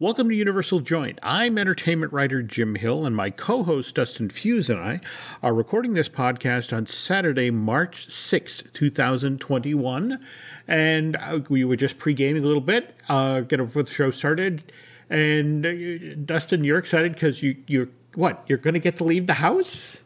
Welcome to Universal Joint. I'm entertainment writer Jim Hill, and my co host Dustin Fuhs and I are recording this podcast on Saturday, March 6, 2021. And uh, we were just pre gaming a little bit, uh, get the show started. And uh, Dustin, you're excited because you, you're what? You're going to get to leave the house?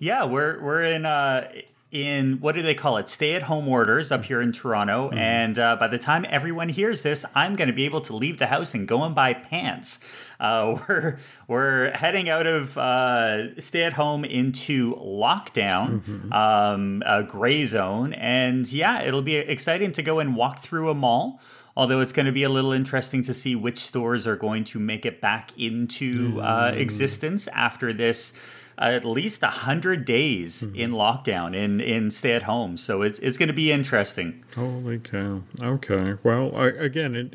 Yeah, we're we're in uh, in what do they call it stay at home orders up here in toronto mm-hmm. and uh, by the time everyone hears this i'm going to be able to leave the house and go and buy pants uh, we're we're heading out of uh, stay at home into lockdown mm-hmm. um, a gray zone and yeah it'll be exciting to go and walk through a mall although it's going to be a little interesting to see which stores are going to make it back into mm. existence after this at least 100 days mm-hmm. in lockdown in in stay at home so it's it's going to be interesting. Holy cow. Okay. Well I, again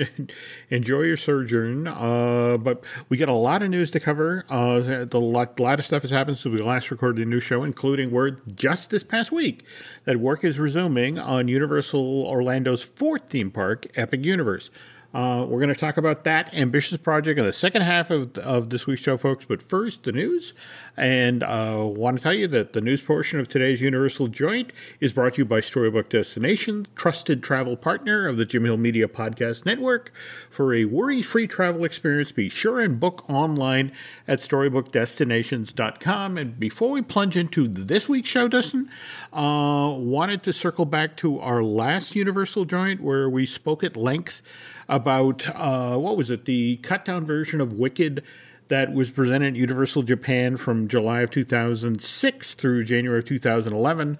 enjoy your sojourn uh, but we got a lot of news to cover. Uh, the lot, a lot of stuff has happened since we last recorded a new show including word just this past week that work is resuming on universal orlando's fourth theme park epic universe uh, we're going to talk about that ambitious project in the second half of, of this week's show, folks. But first, the news. And I uh, want to tell you that the news portion of today's Universal Joint is brought to you by Storybook Destination, trusted travel partner of the Jim Hill Media Podcast Network. For a worry free travel experience, be sure and book online at storybookdestinations.com. And before we plunge into this week's show, Dustin, uh, wanted to circle back to our last Universal Joint where we spoke at length about uh, what was it, the cut down version of Wicked that was presented at Universal Japan from July of 2006 through January of 2011.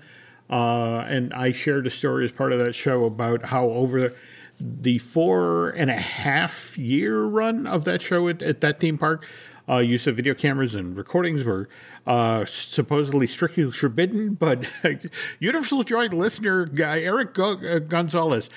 Uh, and I shared a story as part of that show about how over the four and a half year run of that show at, at that theme park, uh, use of video cameras and recordings were uh, supposedly strictly forbidden. But Universal Joint listener guy Eric Go- Gonzalez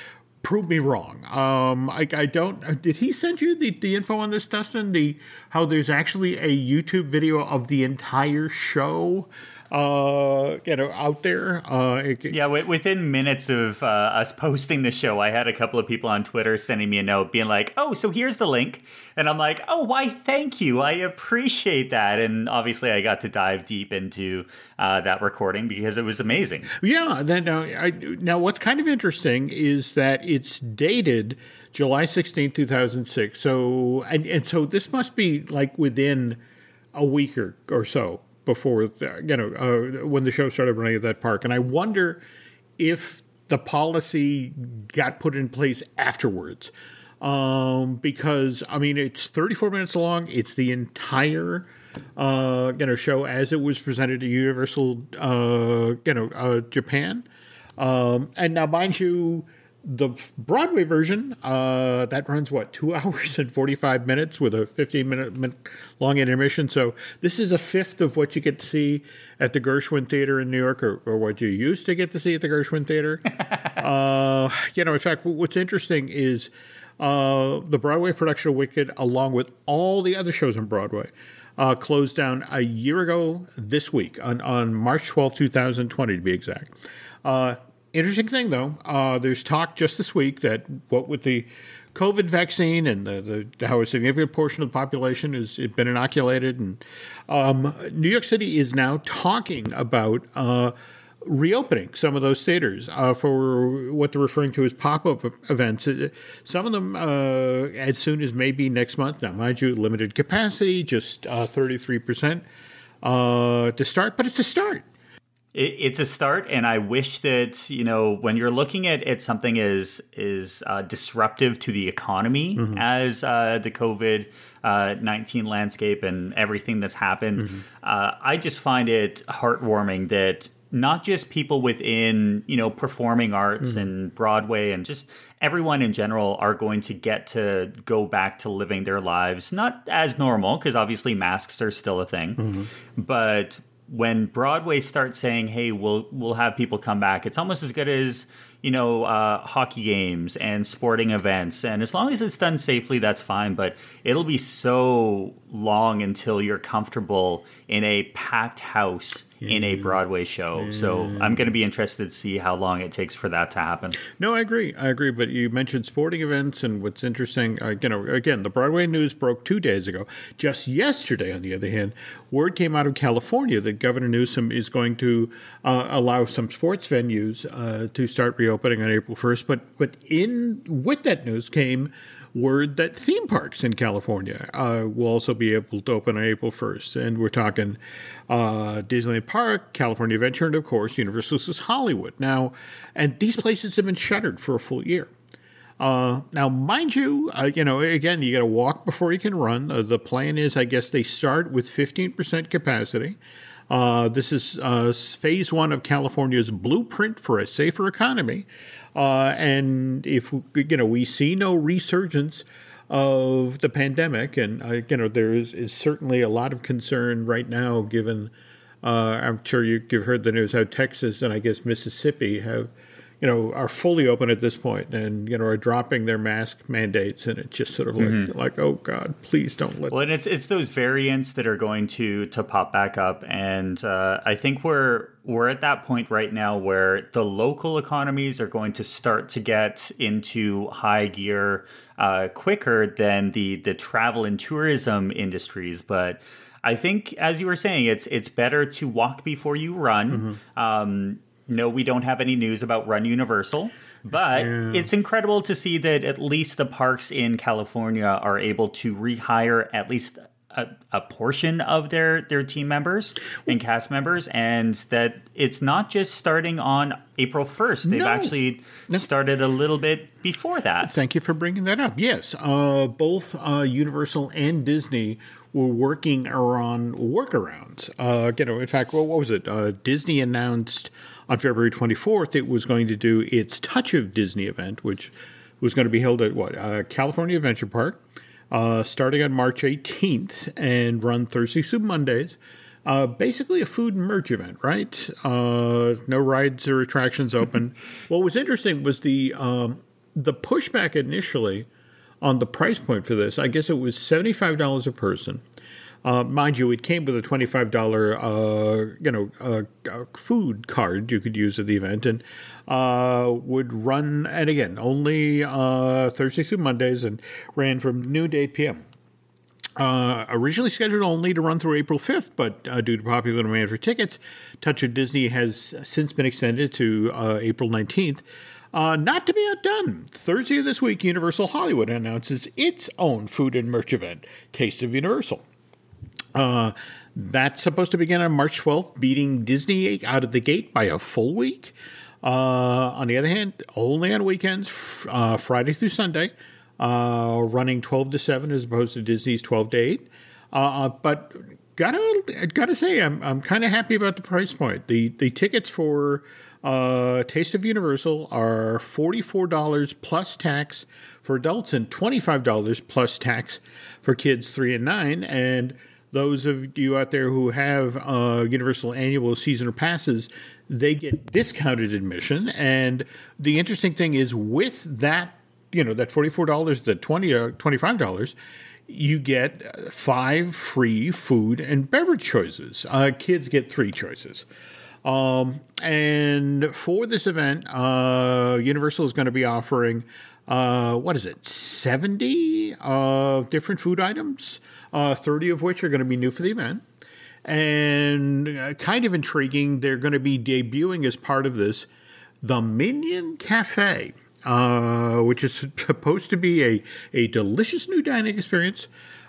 prove me wrong. Um, I, I, don't. Uh, did he send you the, the info on this, Dustin? The how there's actually a YouTube video of the entire show uh, you know, out there. Uh, it, yeah, within minutes of uh, us posting the show, I had a couple of people on Twitter sending me a note being like, "Oh, so here's the link," and I'm like, "Oh, why? Thank you, I appreciate that." And obviously, I got to dive deep into uh, that recording because it was amazing. Yeah. Then now, I, now, what's kind of interesting is that it's dated. July 16, 2006. So, and, and so this must be like within a week or, or so before, you know, uh, when the show started running at that park. And I wonder if the policy got put in place afterwards. Um, because, I mean, it's 34 minutes long, it's the entire. Uh, you know, show as it was presented at Universal, uh, you know, uh, Japan. Um, and now, mind you, the Broadway version uh, that runs what two hours and forty five minutes with a fifteen minute, minute, long intermission. So this is a fifth of what you get to see at the Gershwin Theater in New York, or, or what you used to get to see at the Gershwin Theater. uh, you know, in fact, what's interesting is uh, the Broadway production of Wicked, along with all the other shows on Broadway. Uh, closed down a year ago this week on, on March 12, 2020 to be exact. Uh, Interesting thing, though, uh, there's talk just this week that what with the COVID vaccine and the, the, how a significant portion of the population has been inoculated, and um, New York City is now talking about uh, reopening some of those theaters uh, for what they're referring to as pop-up events. Uh, some of them uh, as soon as maybe next month. Now, mind you, limited capacity, just uh, thirty-three percent to start, but it's a start it's a start and i wish that you know when you're looking at, at something as is uh, disruptive to the economy mm-hmm. as uh, the covid uh, 19 landscape and everything that's happened mm-hmm. Uh, i just find it heartwarming that not just people within you know performing arts mm-hmm. and broadway and just everyone in general are going to get to go back to living their lives not as normal because obviously masks are still a thing mm-hmm. but when Broadway starts saying, "Hey, we'll we'll have people come back," it's almost as good as you know, uh, hockey games and sporting events. And as long as it's done safely, that's fine. But it'll be so long until you're comfortable in a packed house in a Broadway show. So I'm going to be interested to see how long it takes for that to happen. No, I agree. I agree. But you mentioned sporting events, and what's interesting, uh, you know, again, the Broadway news broke two days ago. Just yesterday, on the other hand, word came out of California that Governor Newsom is going to uh, allow some sports venues uh, to start reopening on April 1st. But but in with that news came word that theme parks in California uh, will also be able to open on April 1st. And we're talking uh, Disneyland Park, California Adventure, and of course, Universal Studios Hollywood. Now, and these places have been shuttered for a full year. Uh, now, mind you, uh, you know, again, you got to walk before you can run. Uh, the plan is, I guess, they start with 15% capacity. Uh, this is phase one of California's blueprint for a safer economy. Uh, and if you know we see no resurgence of the pandemic, and uh, you know there is, is, certainly a lot of concern right now, given uh, I'm sure you've heard the news how Texas and I guess Mississippi have you know, are fully open at this point and, you know, are dropping their mask mandates. And it's just sort of like, mm-hmm. like, oh God, please don't let Well, and it's, it's those variants that are going to, to pop back up. And uh, I think we're, we're at that point right now where the local economies are going to start to get into high gear uh, quicker than the, the travel and tourism industries. But, I think, as you were saying, it's it's better to walk before you run. Mm-hmm. Um, no, we don't have any news about Run Universal, but yeah. it's incredible to see that at least the parks in California are able to rehire at least a, a, portion of their their team members and cast members, and that it's not just starting on April first. They've no. actually no. started a little bit before that. Thank you for bringing that up. Yes, uh, both uh, Universal and Disney were working around workarounds. Uh, you know, in fact, what, what was it? Uh, Disney announced on February 24th, it was going to do its Touch of Disney event, which was going to be held at what uh, California Adventure Park, uh, starting on March 18th and run Thursdays through Mondays. Uh, basically, a food and merch event, right? Uh, no rides or attractions open. what was interesting was the um, the pushback initially on the price point for this. I guess it was seventy five dollars a person. Uh, mind you, it came with a twenty-five dollar, uh, you know, uh, food card you could use at the event, and uh, would run. And again, only uh, Thursdays through Mondays, and ran from noon to eight p.m. Uh, originally scheduled only to run through April 5th, but due to popular demand for tickets, Touch of Disney has since been extended to April 19th. Uh, not to be outdone, Thursday of this week, Universal Hollywood announces its own food and merch event, Taste of Universal. Uh, that's supposed to begin on March 12th, beating Disney out of the gate by a full week. Uh, on the other hand, only on weekends, uh, Friday through Sunday, uh, running 12 to 7 as opposed to Disney's 12 to 8. Uh, uh, but gotta gotta say, I'm I'm kind of happy about the price point. The the tickets for uh, Taste of Universal are forty four dollars plus tax for adults and twenty five dollars plus tax for kids three and nine. And those of you out there who have uh, Universal annual seasonal passes, they get discounted admission. And the interesting thing is, with that, you know, that forty-four dollars, the 20 uh, twenty-five dollars, you get five free food and beverage choices. Uh, kids get three choices. Um, and for this event, uh, Universal is going to be offering, uh, what is it, 70 uh, different food items uh, 30 of which are going to be new for the event. And uh, kind of intriguing, they're going to be debuting as part of this the Minion Cafe, uh, which is supposed to be a, a delicious new dining experience.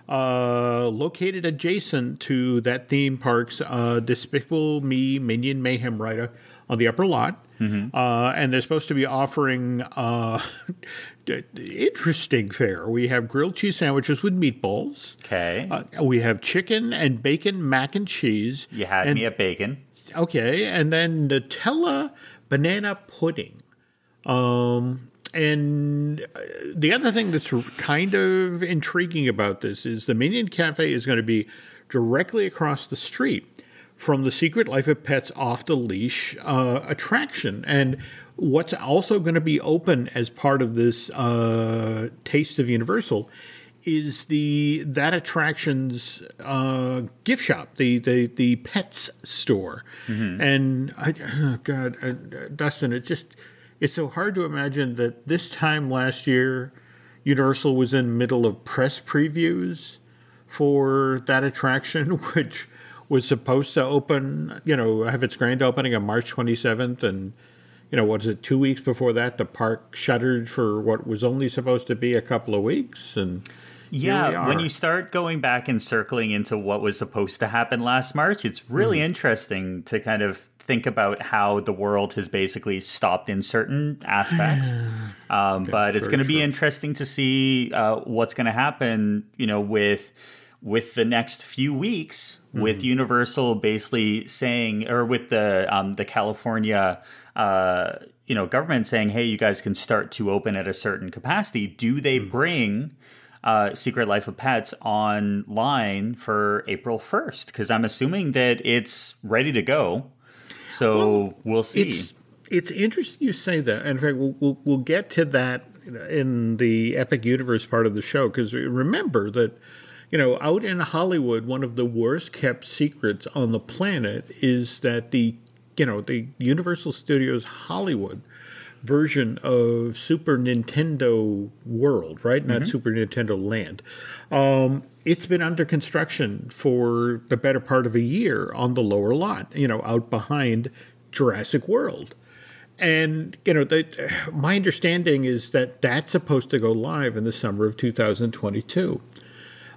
Uh, located adjacent to that theme park's uh, Despicable Me Minion Mayhem ride on the upper lot. Mm-hmm. Uh, and they're supposed to be offering uh, interesting fare. We have grilled cheese sandwiches with meatballs. Okay. Uh, we have chicken and bacon mac and cheese. You had and, me at bacon. Okay, and then Nutella banana pudding. Um, and uh, the other thing that's kind of intriguing about this is the Minion Cafe is going to be directly across the street from the Secret Life of Pets off the leash uh, attraction. And what's also going to be open as part of this uh, Taste of Universal is the that attraction's uh, gift shop, the the the pets store, mm-hmm. and I, oh God, uh, Dustin, it just it's so hard to imagine that this time last year, Universal was in middle of press previews for that attraction, which was supposed to open, you know, have its grand opening on March 27th, and you know, what is it? Two weeks before that, the park shuttered for what was only supposed to be a couple of weeks, and yeah, when you start going back and circling into what was supposed to happen last March, it's really mm. interesting to kind of think about how the world has basically stopped in certain aspects. Um, okay, but it's going to be interesting to see uh, what's going to happen, you know, with with the next few weeks, mm. with Universal basically saying, or with the um, the California. Uh, you know, government saying, "Hey, you guys can start to open at a certain capacity." Do they mm. bring uh, Secret Life of Pets online for April 1st because I'm assuming that it's ready to go. So well, we'll see. It's, it's, interesting you say that. In fact, we'll, we'll, we'll get to that in the Epic Universe part of the show because remember that you know, out in Hollywood, one of the worst kept secrets on the planet is that the, you know, the Universal Studios Hollywood version of Super Nintendo World, right? Not mm-hmm. Super Nintendo Land. Um, it's been under construction for the better part of a year on the lower lot, you know, out behind Jurassic World. And, you know, the, my understanding is that that's supposed to go live in the summer of 2022.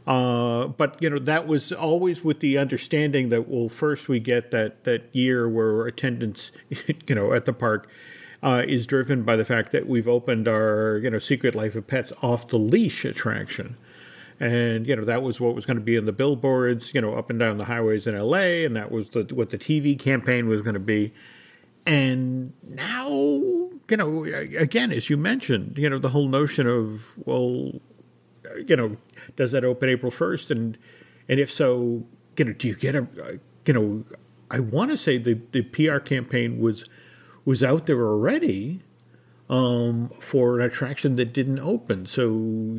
Uh, but you know that was always with the understanding that well, first we get that that year where attendance, you know, at the park uh, is driven by the fact that we've opened our you know Secret Life of Pets off the leash attraction. And you know that was what was going to be in the billboards, you know, up and down the highways in LA, and that was the, what the TV campaign was going to be. And now, you know, again, as you mentioned, you know, the whole notion of well, you know, does that open April first, and and if so, you know, do you get a, you know, I want to say the the PR campaign was was out there already um, for an attraction that didn't open. So,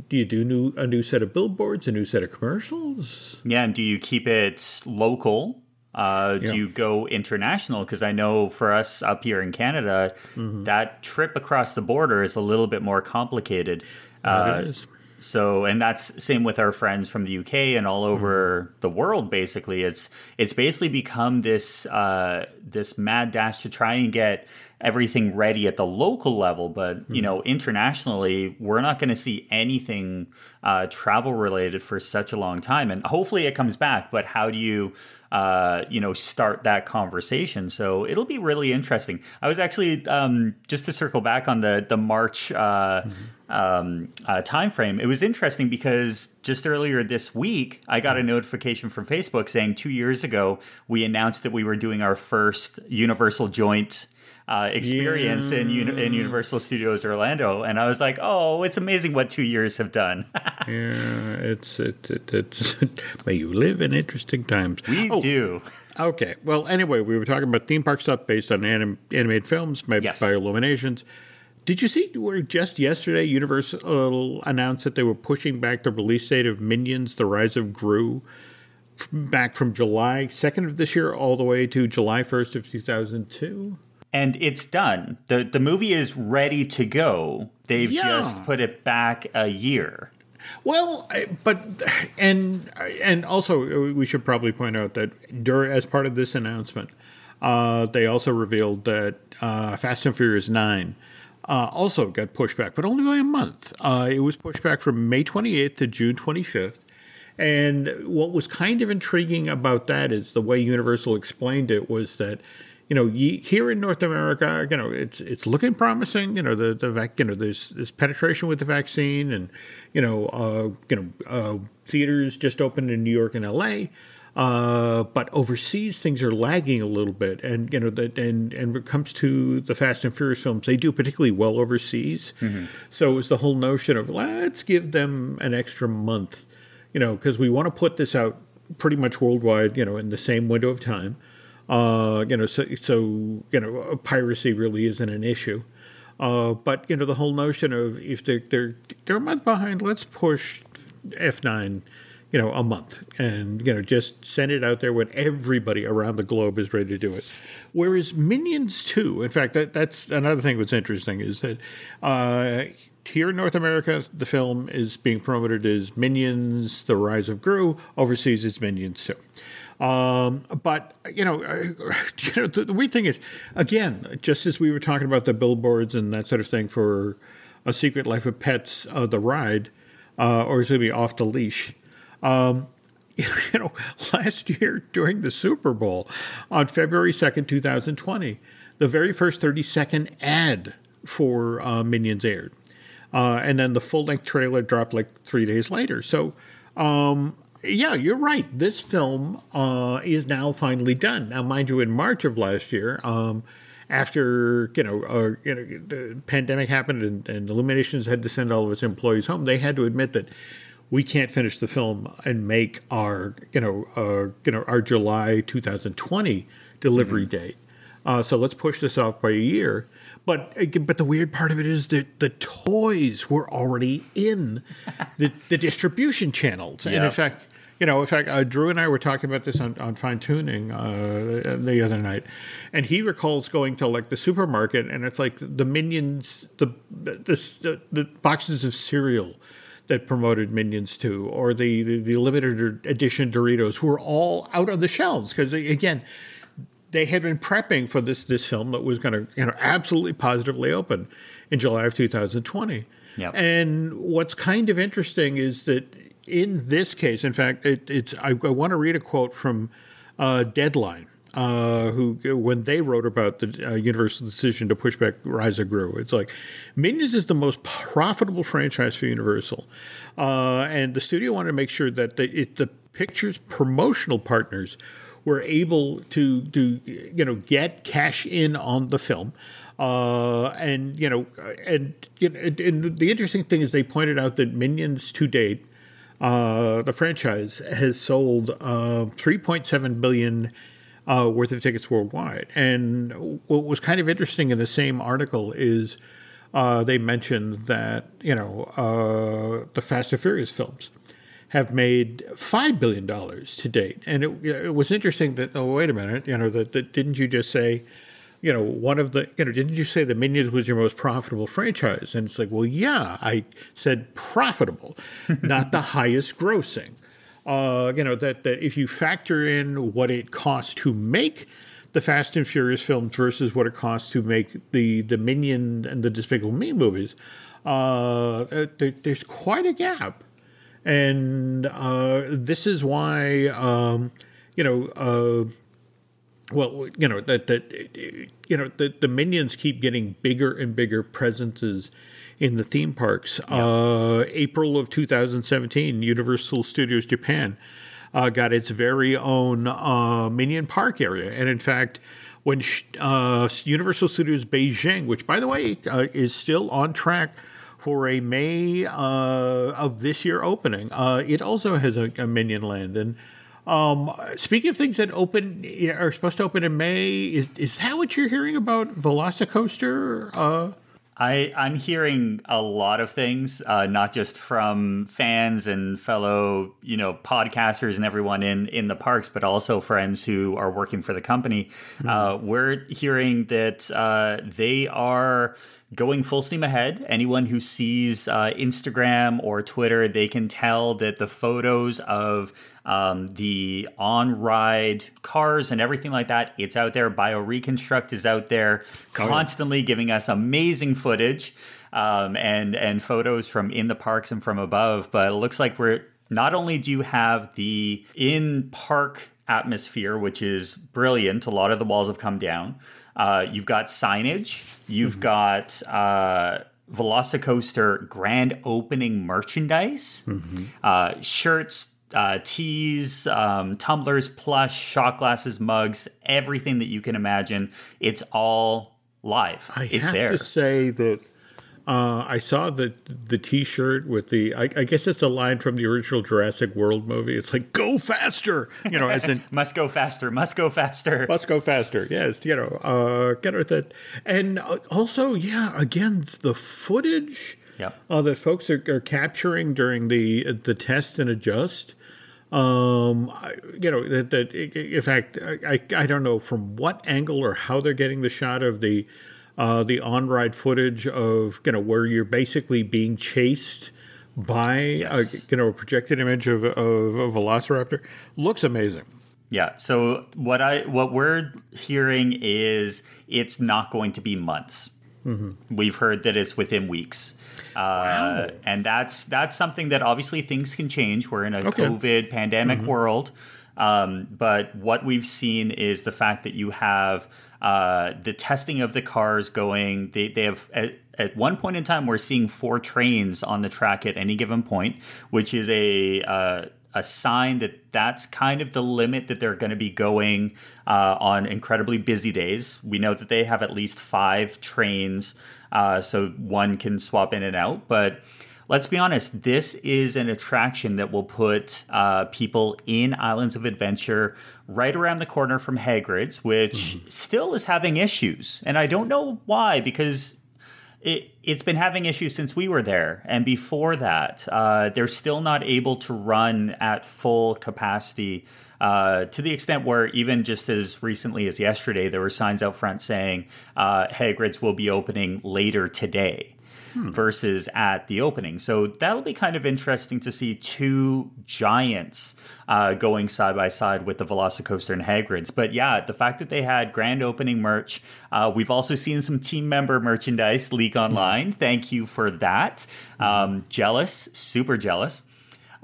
do you do new a new set of billboards, a new set of commercials? Yeah, and do you keep it local? Uh, yeah. Do you go international? Because I know for us up here in Canada, mm-hmm. that trip across the border is a little bit more complicated. Uh, it is. So, and that's same with our friends from the UK and all over mm-hmm. the world. Basically, it's it's basically become this uh, this mad dash to try and get everything ready at the local level. But mm-hmm. you know, internationally, we're not going to see anything uh, travel related for such a long time. And hopefully, it comes back. But how do you uh, you know, start that conversation. So it'll be really interesting. I was actually um, just to circle back on the the March uh, mm-hmm um, uh, time frame. It was interesting because just earlier this week, I got a notification from Facebook saying two years ago we announced that we were doing our first Universal joint uh, experience yeah. in, in Universal Studios Orlando, and I was like, "Oh, it's amazing what two years have done." yeah, it's it, it, it's. May you live in interesting times. We oh, do. Okay. Well, anyway, we were talking about theme park stuff based on anim- animated films made yes. by Illuminations. Did you see where just yesterday Universal announced that they were pushing back the release date of Minions: The Rise of Gru back from July 2nd of this year all the way to July 1st of 2002? And it's done. The the movie is ready to go. They've yeah. just put it back a year. Well, but and and also we should probably point out that during, as part of this announcement, uh, they also revealed that uh, Fast and Furious Nine uh, also got pushed back, but only by a month. Uh, it was pushed back from May 28th to June 25th. And what was kind of intriguing about that is the way Universal explained it was that, you know, here in North America, you know, it's it's looking promising. You know, the the vac, you know, there's this penetration with the vaccine, and you know, uh, you know, uh, theaters just opened in New York and L.A. Uh, but overseas, things are lagging a little bit, and you know that, and and when it comes to the Fast and Furious films, they do particularly well overseas. Mm-hmm. So it was the whole notion of let's give them an extra month, you know, because we want to put this out pretty much worldwide, you know, in the same window of time. Uh, you know, so, so you know, piracy really isn't an issue. Uh, but you know the whole notion of if they're they're they're a month behind, let's push F nine, you know, a month, and you know just send it out there when everybody around the globe is ready to do it. Whereas Minions two, in fact, that that's another thing that's interesting is that. Uh, here in North America, the film is being promoted as Minions: The Rise of Gru. Overseas, it's Minions Two. Um, but you know, you know, the, the, weird thing is, again, just as we were talking about the billboards and that sort of thing for a Secret Life of Pets, uh, the ride, uh, or is it going to be off the leash? Um, you know, last year during the Super Bowl on February second, two thousand twenty, the very first thirty second ad for uh, Minions aired, uh, and then the full length trailer dropped like three days later. So. Um, yeah, you're right. This film uh, is now finally done. Now, mind you, in March of last year, um, after you know, uh, you know, the pandemic happened and, and Illuminations had to send all of its employees home, they had to admit that we can't finish the film and make our you know uh, you know our July 2020 delivery mm-hmm. date. Uh, so let's push this off by a year. But but the weird part of it is that the toys were already in the, the distribution channels, and in fact, you know, in fact, uh, Drew and I were talking about this on, on fine tuning uh, the other night, and he recalls going to like the supermarket, and it's like the Minions, the the, the boxes of cereal that promoted Minions too, or the, the, the limited edition Doritos, who were all out on the shelves because again, they had been prepping for this this film that was going to you know absolutely positively open in July of 2020. Yep. And what's kind of interesting is that in this case, in fact, it, it's I, I, want to read a quote from uh, Deadline, uh, who when they wrote about the uh, Universal decision to push back Rise of Gru, it's like Minions is the most profitable franchise for Universal, uh, and the studio wanted to make sure that the, it, the picture's promotional partners were able to to you know get cash in on the film. Uh, and you know, and, and the interesting thing is they pointed out that Minions to date uh, the franchise has sold uh, 3.7 billion uh, worth of tickets worldwide. And what was kind of interesting in the same article is uh, they mentioned that you know uh, the Fast and Furious films have made five billion dollars to date. And it, it, was interesting that oh wait a minute, you know that didn't you just say you know, one of the, you know, didn't you say the Minions was your most profitable franchise? And it's like, well, yeah, I said profitable, not the highest grossing. Uh, you know, that, that if you factor in what it costs to make the Fast and Furious films versus what it costs to make the, the Minion and the Despicable Me movies, uh, there, there's quite a gap. And uh, this is why, um, you know, uh, well, you know that that you know the the minions keep getting bigger and bigger presences in the theme parks. Yeah. Uh, April of 2017, Universal Studios Japan uh, got its very own uh, Minion Park area, and in fact, when uh, Universal Studios Beijing, which by the way uh, is still on track for a May uh, of this year opening, it also has a, a Minion Land and. Um, speaking of things that open are supposed to open in May, is is that what you're hearing about Velocicoaster? Uh, I I'm hearing a lot of things, uh, not just from fans and fellow you know podcasters and everyone in in the parks, but also friends who are working for the company. Mm-hmm. Uh, we're hearing that uh, they are going full steam ahead. Anyone who sees uh, Instagram or Twitter, they can tell that the photos of um, the on ride cars and everything like that, it's out there. BioReconstruct is out there constantly oh, giving us amazing footage um, and, and photos from in the parks and from above. But it looks like we're not only do you have the in park atmosphere, which is brilliant, a lot of the walls have come down. Uh, you've got signage. You've mm-hmm. got uh, Velocicoaster grand opening merchandise, mm-hmm. uh, shirts, uh, tees, um, tumblers, plush, shot glasses, mugs, everything that you can imagine. It's all live. I it's have there. to say that Uh, I saw the the T-shirt with the. I, I, guess it's a line from the original Jurassic World movie. It's like "Go faster," you know, as in "Must go faster, must go faster, must go faster." Yes, you know, uh, get with that, and uh, also, yeah, again, the footage yep. uh, that folks are, are capturing during the the test and adjust. Um, you know that that in fact, I I don't know from what angle or how they're getting the shot of the uh, the on ride footage of you know where you're basically being chased by yes. a, you know a projected image of, of a velociraptor looks amazing. Yeah. So what I what we're hearing is it's not going to be months. Mm-hmm. We've heard that it's within weeks. Uh, wow. and that's that's something that obviously things can change. We're in a okay. COVID pandemic mm-hmm. world, um, but what we've seen is the fact that you have uh, the testing of the cars going. They, they have at, at, one point in time we're seeing four trains on the track at any given point, which is a uh, a sign that that's kind of the limit that they're going to be going uh, on incredibly busy days. We know that they have at least five trains, uh, so one can swap in and out, but let's be honest, this is an attraction that will put uh, people in Islands of Adventure right around the corner from Hagrid's, which mm-hmm. still is having issues. And I don't know why, because it, has been having issues since we were there. And before that, uh, they're still not able to run at full capacity. Uh, to the extent where even just as recently as yesterday, there were signs out front saying uh, Hagrid's will be opening later today hmm. versus at the opening. So that'll be kind of interesting to see two giants uh, going side by side with the Velocicoaster and Hagrid's. But yeah, the fact that they had grand opening merch, uh, we've also seen some team member merchandise leak online. Hmm. Thank you for that. Um, jealous, super jealous.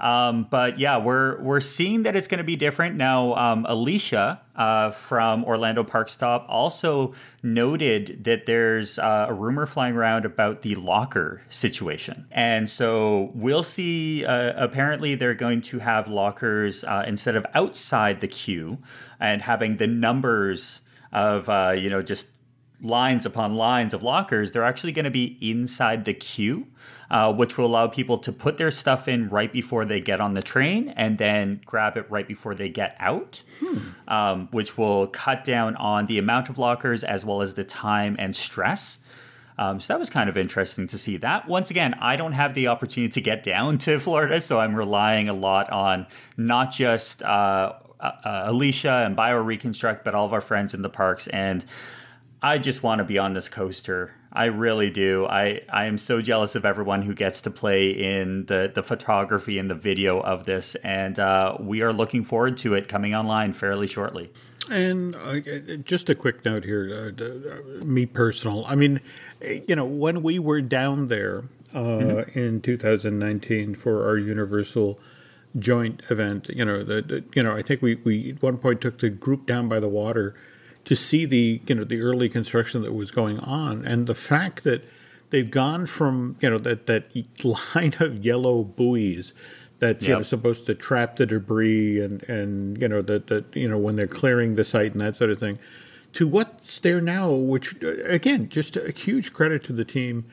Um, but yeah, we're we're seeing that it's going to be different now. Um, Alicia uh, from Orlando Park Stop also noted that there's uh, a rumor flying around about the locker situation, and so we'll see. Uh, apparently, they're going to have lockers uh, instead of outside the queue and having the numbers of uh, you know just lines upon lines of lockers. They're actually going to be inside the queue uh, which will allow people to put their stuff in right before they get on the train and then grab it right before they get out, hmm. um, which will cut down on the amount of lockers as well as the time and stress. Um, so that was kind of interesting to see that. Once again, I don't have the opportunity to get down to Florida, so I'm relying a lot on not just uh, uh, Alicia and Bio Reconstruct, but all of our friends in the parks. And I just want to be on this coaster. I really do. I, I am so jealous of everyone who gets to play in the, the photography and the video of this, and uh, we are looking forward to it coming online fairly shortly. And uh, just a quick note here, uh, uh me personal. I mean, you know, when we were down there uh, mm-hmm. in 2019 for our Universal joint event, you know, the, the, you know, I think we we at one point took the group down by the water to see the you know the early construction that was going on. And the fact that they've gone from you know that that line of yellow buoys that's yep. you know supposed to trap the debris and and you know that that you know when they're clearing the site and that sort of thing to what's there now which again just a huge credit to the team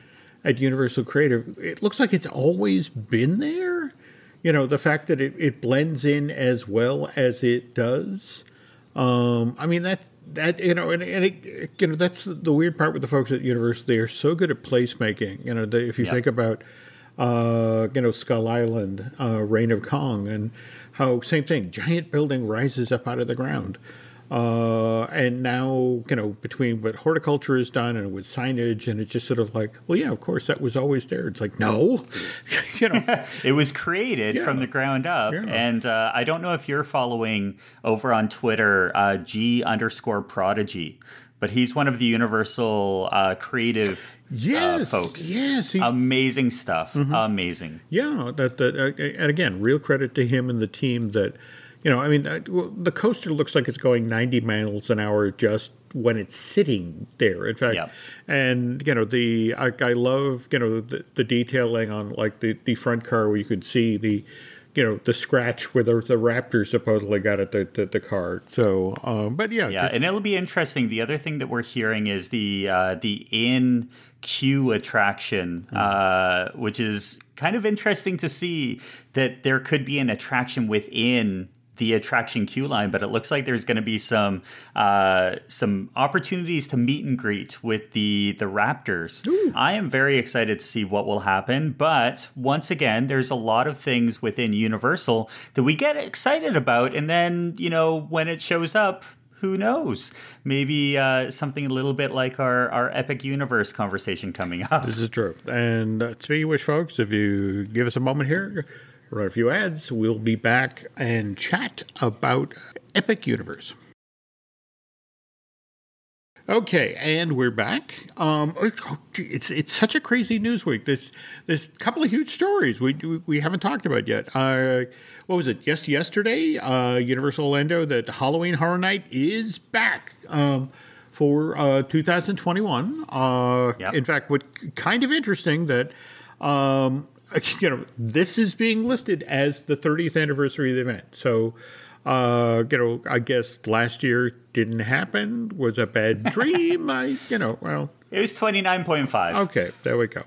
at universal creative it looks like it's always been there. You know the fact that it, it blends in as well as it does. Um, i mean that that you know, and, and it, you know that's the weird part with the folks at university. They're so good at placemaking. You know, they, if you think about, uh, you know, Skull Island, uh, Reign of Kong, and how same thing, giant building rises up out of the ground. Uh, and now, you know, between what horticulture is done and with signage, and it's just sort of like, well, yeah, of course, that was always there. It's like, no, you know, it was created yeah. from the ground up. Yeah. And uh, I don't know if you're following over on Twitter, uh, G underscore prodigy, but he's one of the Universal uh, creative uh, folks. Yes, amazing stuff. Mm-hmm. Amazing. Yeah, that that, uh, and again, real credit to him and the team that you know, I mean, the coaster looks like it's going 90 miles an hour just when it's sitting there. In fact, yep. and you know, the I, I love you know the, the, detailing on like the the front car where you could see the you know the scratch where the, the Raptor supposedly got at the, the, the car. So, um, but yeah, yeah, and it'll be interesting. The other thing that we're hearing is the uh, the in queue attraction, mm-hmm. uh, which is kind of interesting to see that there could be an attraction within the attraction queue line, but it looks like there's going to be some uh, some opportunities to meet and greet with the the Raptors. Ooh. I am very excited to see what will happen, but once again, there's a lot of things within Universal that we get excited about, and then you know when it shows up. Who knows? Maybe uh, something a little bit like our, our Epic Universe conversation coming up. This is true. And uh, speaking of which, folks, if you give us a moment here, run a few ads. We'll be back and chat about Epic Universe. Okay, and we're back. Um, it's it's such a crazy news week. There's there's a couple of huge stories we we haven't talked about yet. Uh, what was it? Yes, yesterday, uh, Universal Orlando that Halloween Horror Night is back um, for uh, 2021. Uh, yep. In fact, what kind of interesting that um, you know, this is being listed as the 30th anniversary of the event. So, uh, you know, I guess last year didn't happen. Was a bad dream. I, you know, well, it was 29.5. Okay, there we go.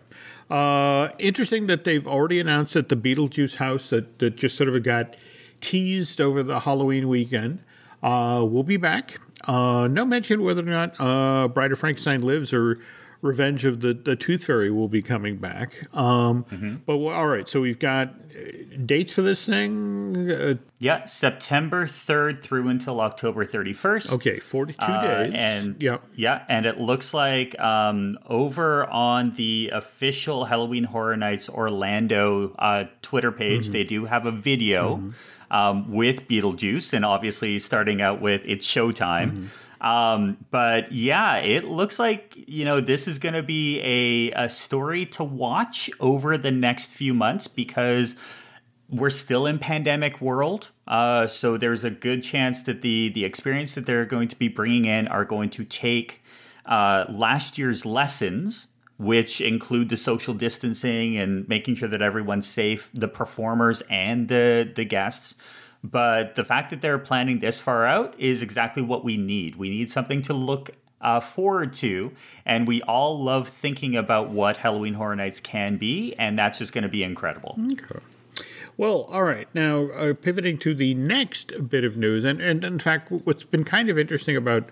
Uh, interesting that they've already announced that the Beetlejuice house that, that just sort of got teased over the Halloween weekend uh, will be back. Uh, no mention whether or not uh, Bride of Frankenstein lives or Revenge of the, the Tooth Fairy will be coming back. Um, mm-hmm. But well, all right, so we've got uh, dates for this thing. Uh, yeah, September third through until October thirty first. Okay, forty two uh, days. And yeah, yeah, and it looks like um, over on the official Halloween Horror Nights Orlando uh, Twitter page, mm-hmm. they do have a video. Mm-hmm. Um, with Beetlejuice, and obviously starting out with it's showtime. Um, but yeah, it looks like you know this is going to be a, a story to watch over the next few months because we're still in pandemic world. Uh, so there's a good chance that the the experience that they're going to be bringing in are going to take uh, last year's lessons which include the social distancing and making sure that everyone's safe, the performers and the the guests. But the fact that they're planning this far out is exactly what we need. We need something to look uh, forward to, and we all love thinking about what Halloween Horror Nights can be, and that's just going to be incredible. Okay. Well, all right. Now, uh, pivoting to the next bit of news, and, and in fact, what's been kind of interesting about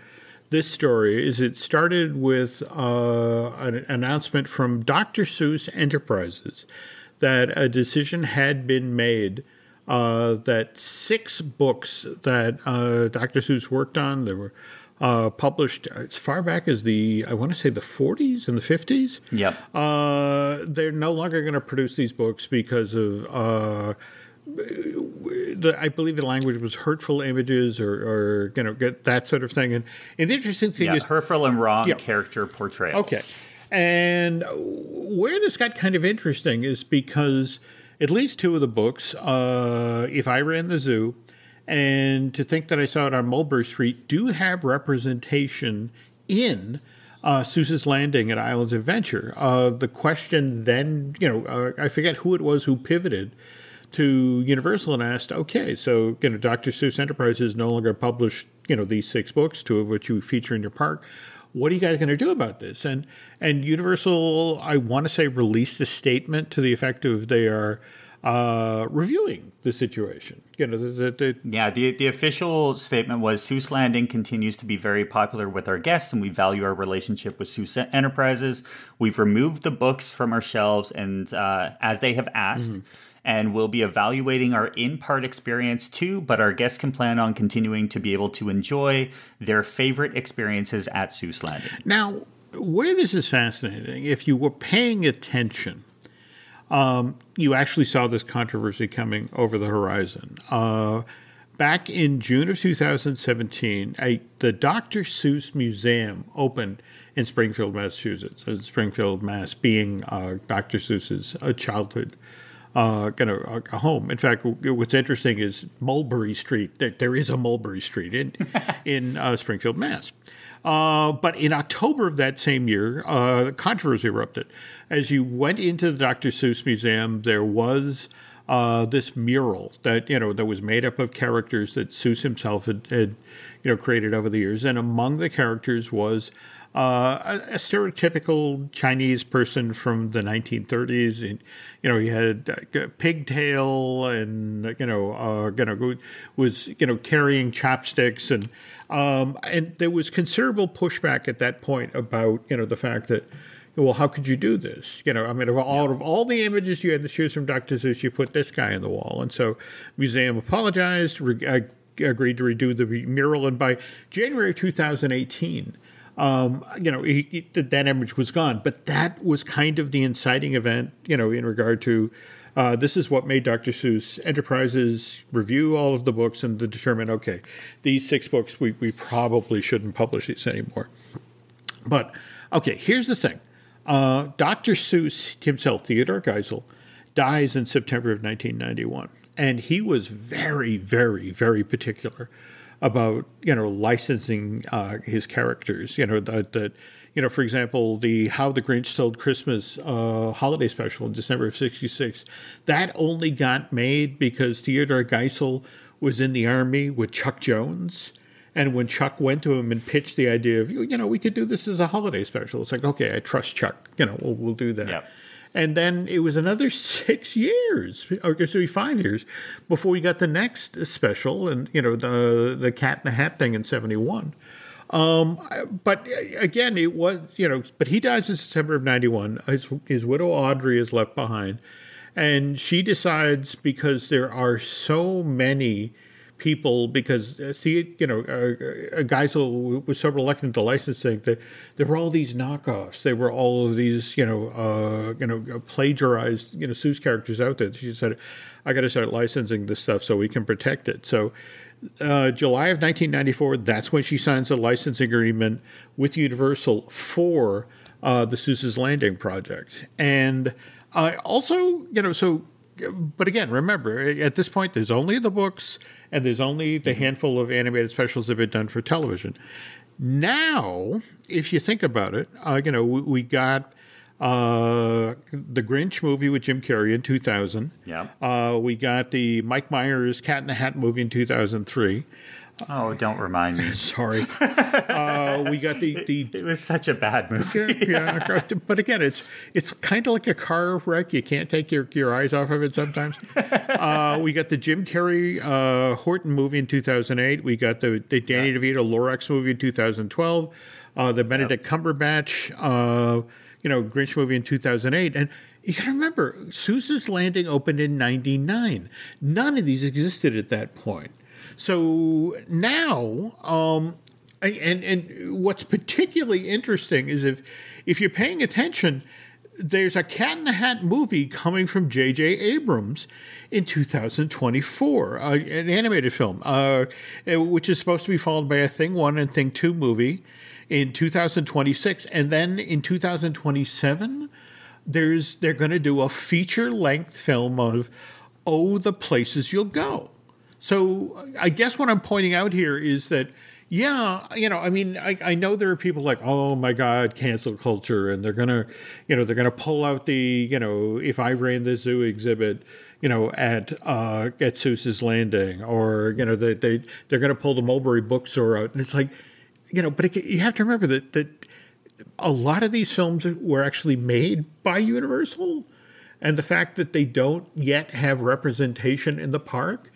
this story is it started with uh, an announcement from Dr. Seuss Enterprises that a decision had been made uh, that six books that uh, Dr. Seuss worked on, they were uh, published as far back as the, I want to say the 40s and the 50s. Yep. Uh, they're no longer going to produce these books because of. Uh, the, I believe the language was hurtful images or, or you know get that sort of thing. And, and the interesting thing yeah, is hurtful and wrong yeah. character portrayals. Okay, and where this got kind of interesting is because at least two of the books. Uh, if I ran the zoo, and to think that I saw it on Mulberry Street, do have representation in uh, Seuss's Landing at Islands Adventure. Uh, the question then, you know, uh, I forget who it was who pivoted to Universal and asked, okay, so you know, Dr. Seuss Enterprises no longer published, you know, these six books, two of which you feature in your park what are you guys going to do about this? And and Universal, I want to say, released a statement to the effect of they are uh, reviewing the situation. You know, the, the, the, yeah. The the official statement was Seuss Landing continues to be very popular with our guests, and we value our relationship with Seuss Enterprises. We've removed the books from our shelves, and uh, as they have asked. Mm-hmm and we'll be evaluating our in part experience too, but our guests can plan on continuing to be able to enjoy their favorite experiences at Seuss Landing. Now, where this is fascinating, if you were paying attention, um, you actually saw this controversy coming over the horizon. Uh, back in June of 2017, a, the Dr. Seuss Museum opened in Springfield, Massachusetts. Uh, Springfield, Mass, being uh, Dr. Seuss's uh, childhood uh, kind of a, home. In fact, what's interesting is Mulberry Street. There, there is a Mulberry Street in in uh, Springfield, Mass. Uh, but in October of that same year, uh, controversy erupted. As you went into the Dr. Seuss Museum, there was uh, this mural that you know that was made up of characters that Seuss himself had, had you know created over the years, and among the characters was uh, a, a, stereotypical Chinese person from the 1930s. And, you know, he had a pigtail and you know, uh, you know, was you know carrying chopsticks, and um, and there was considerable pushback at that point about you know the fact that well, how could you do this? You know, I mean, of all yeah. of all the images you had to choose from Dr. Seuss, you put this guy on the wall, and so museum apologized, re- uh, agreed to redo the mural, and by January of 2018. Um, you know, he, he, that image was gone, but that was kind of the inciting event, you know, in regard to uh, this is what made Dr. Seuss Enterprises review all of the books and to determine, okay, these six books, we, we probably shouldn't publish these anymore. But, okay, here's the thing uh, Dr. Seuss himself, Theodore Geisel, dies in September of 1991. And he was very, very, very particular about, you know, licensing uh, his characters. You know, that, that, you know, for example, the How the Grinch Stole Christmas uh, holiday special in December of 66, that only got made because Theodore Geisel was in the army with Chuck Jones and when Chuck went to him and pitched the idea of, you know, we could do this as a holiday special, it's like, okay, I trust Chuck. You know, we'll, we'll do that. And then it was another six years, or be five years, before we got the next special, and you know the the Cat in the Hat thing in '71. Um, but again, it was you know, but he dies in September of '91. His, his widow Audrey is left behind, and she decides because there are so many people because uh, see you know uh, uh, guys who was so reluctant to licensing that there were all these knockoffs. There were all of these you know uh, you know plagiarized you know Seuss characters out there. She said I got to start licensing this stuff so we can protect it. So uh, July of 1994 that's when she signs a licensing agreement with Universal for uh, the Seuss's Landing project. And also you know so but again remember at this point there's only the books and there's only the mm-hmm. handful of animated specials that have been done for television. Now, if you think about it, uh, you know, we, we got uh, the Grinch movie with Jim Carrey in 2000. Yeah. Uh, we got the Mike Myers Cat in the Hat movie in 2003. Oh, don't remind me. Sorry. uh, we got the, the. It was such a bad movie. yeah, yeah, but again, it's it's kind of like a car wreck. You can't take your, your eyes off of it sometimes. uh, we got the Jim Carrey uh, Horton movie in 2008. We got the, the Danny yeah. DeVito Lorax movie in 2012. Uh, the Benedict yep. Cumberbatch, uh, you know, Grinch movie in 2008. And you got to remember, Seuss's Landing opened in 99. None of these existed at that point. So now, um, and and what's particularly interesting is if if you're paying attention, there's a Cat in the Hat movie coming from J.J. Abrams in 2024, uh, an animated film, uh, which is supposed to be followed by a Thing One and Thing Two movie in 2026, and then in 2027, there's they're going to do a feature length film of Oh, the Places You'll Go. So I guess what I'm pointing out here is that, yeah, you know, I mean, I, I know there are people like, oh my God, cancel culture, and they're gonna, you know, they're gonna pull out the, you know, if I ran the zoo exhibit, you know, at uh, at Seuss's Landing, or you know, they they they're gonna pull the Mulberry Bookstore out, and it's like, you know, but it, you have to remember that that a lot of these films were actually made by Universal, and the fact that they don't yet have representation in the park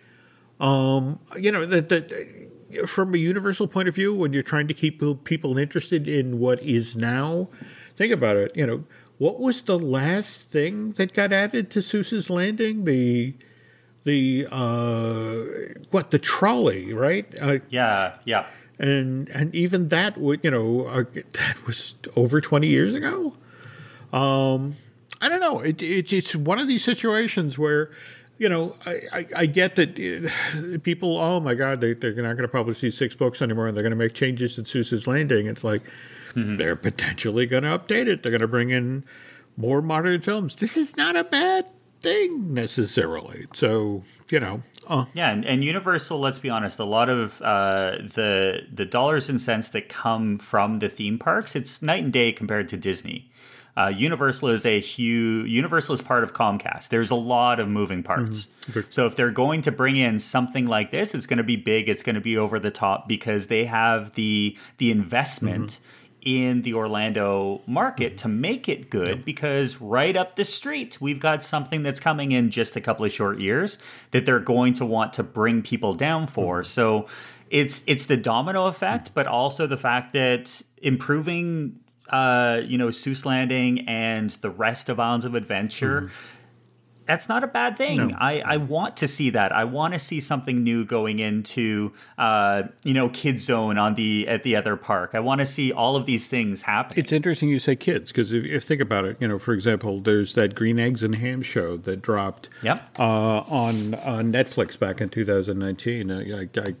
um, you know, that, that from a universal point of view, when you're trying to keep people interested in what is now, think about it. You know, what was the last thing that got added to Seuss's Landing? The the uh, what the trolley, right? Uh, yeah, yeah. And and even that would you know uh, that was over twenty years ago. Um, I don't know. It, it, it's one of these situations where you know, I, I, I, get that uh, people, oh my God, they, they're not going to publish these six books anymore and they're going to make changes to Seuss's Landing. It's like mm-hmm. they're potentially going to update it. They're going to bring in more modern films. This is not a bad thing necessarily. So, you know. Uh. Yeah, and, and, Universal, let's be honest, a lot of uh, the the dollars and cents that come from the theme parks, it's night and day compared to Disney. Uh, Universal is a huge Universal is part of Comcast. There's a lot of moving parts. Mm-hmm. So if they're going to bring in something like this, it's going to be big. It's going to be over the top because they have the the investment. Mm-hmm in the Orlando market to make it good yep. because right up the street, we've got something that's coming in just a couple of short years that they're going to want to bring people down for. Mm-hmm. So it's it's the domino effect, but also the fact that improving uh, you know, Seuss Landing and the rest of Islands of Adventure. Mm-hmm. That's not a bad thing. No. I, I want to see that. I want to see something new going into uh, you know Kid Zone on the at the other park. I want to see all of these things happen. It's interesting you say kids because if you think about it, you know, for example, there's that Green Eggs and Ham show that dropped yep. uh, on on Netflix back in 2019. Uh, I, I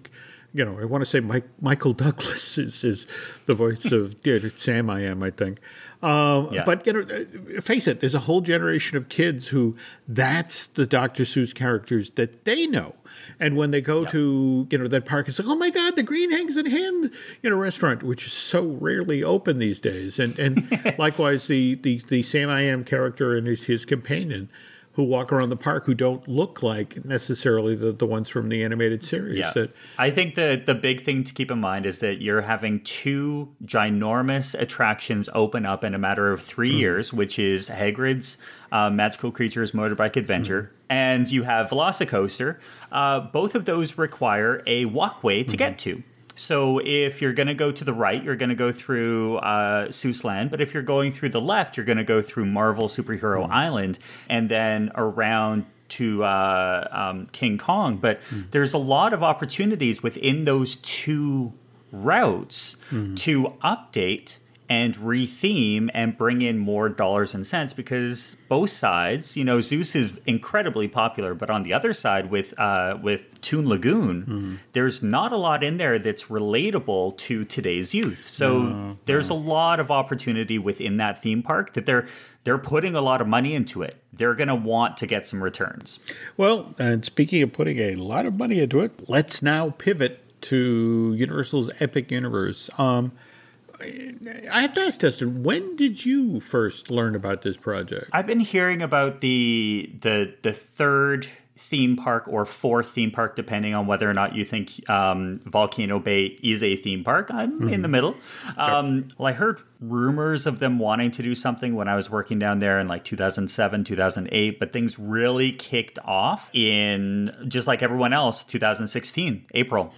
you know, I want to say Mike, Michael Douglas is, is the voice of dear Sam I Am, I think. Um, yeah. But, you know, uh, face it, there's a whole generation of kids who that's the Dr. Seuss characters that they know. And when they go yeah. to, you know, that park, it's like, oh my God, the Green Eggs and Ham, you know, restaurant, which is so rarely open these days. And and likewise, the, the, the Sam I Am character and his, his companion – who walk around the park who don't look like necessarily the, the ones from the animated series. Yeah. That, I think the the big thing to keep in mind is that you're having two ginormous attractions open up in a matter of 3 mm years, which is Hagrid's uh, Magical Creatures Motorbike Adventure, mm and you have Velocicoaster. Uh, both of those require a walkway to mm-hmm. get to. So if you're going to go to the right, you're going to go through uh, Seuss Land. But if you're going through the left, you're going to go through Marvel Superhero mm. Island and then around to uh, um, King Kong. But mm. there's a lot of opportunities within those two routes mm. to update and retheme and bring in more dollars and cents because both sides, you know, Seuss is incredibly popular, but on the other side with uh, with Toon Lagoon, mm-hmm. there's not a lot in there that's relatable to today's youth. So no, there's no. a lot of opportunity within that theme park that they're they're putting a lot of money into it. They're going to want to get some returns. Well, and speaking of putting a lot of money into it, let's now pivot to Universal's Epic Universe. Um, I have to ask Dustin, when did you first learn about this project? I've been hearing about the the the third theme park or fourth theme park, depending on whether or not you think um, Volcano Bay is a theme park. I'm mm-hmm. in the middle. Um, well, I heard rumors of them wanting to do something when I was working down there in like 2007, 2008, but things really kicked off in just like everyone else, 2016, April.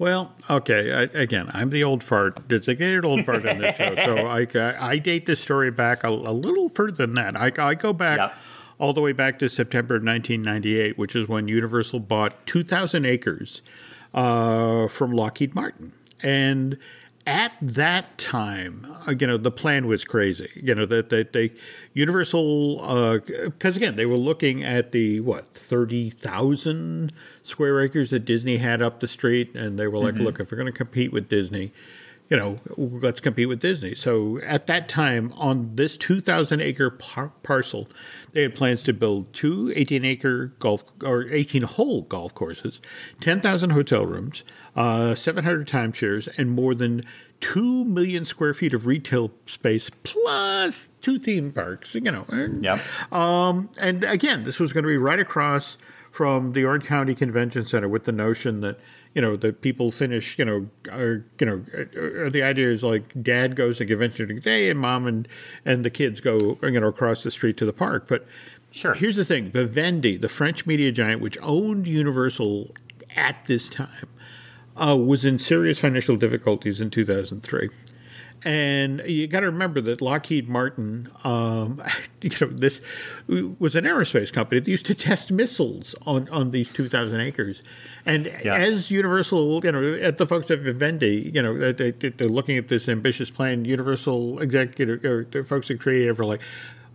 Well, okay. I, again, I'm the old fart, designated old fart on this show. So I, I, date this story back a, a little further than that. I, I go back yep. all the way back to September of 1998, which is when Universal bought 2,000 acres uh, from Lockheed Martin. And at that time, uh, you know, the plan was crazy. You know that that they Universal because uh, again they were looking at the what thirty thousand square acres that Disney had up the street, and they were like, mm-hmm. look, if we're going to compete with Disney, you know, let's compete with Disney. So at that time, on this 2,000 acre par- parcel, they had plans to build two 18 acre golf or 18 hole golf courses, 10,000 hotel rooms, uh, 700 timeshares, and more than 2 million square feet of retail space plus two theme parks, you know. And, yep. Um, and again, this was going to be right across from the Orange County Convention Center with the notion that you know the people finish you know are, you know or the idea is like dad goes to convention day and mom and and the kids go you know across the street to the park but sure here's the thing vivendi the french media giant which owned universal at this time uh, was in serious financial difficulties in 2003 and you got to remember that Lockheed Martin, um, you know, this was an aerospace company that used to test missiles on, on these 2,000 acres. And yeah. as Universal, you know, at the folks at Vivendi, you know, they, are looking at this ambitious plan. Universal executive, or the folks at Creative are like,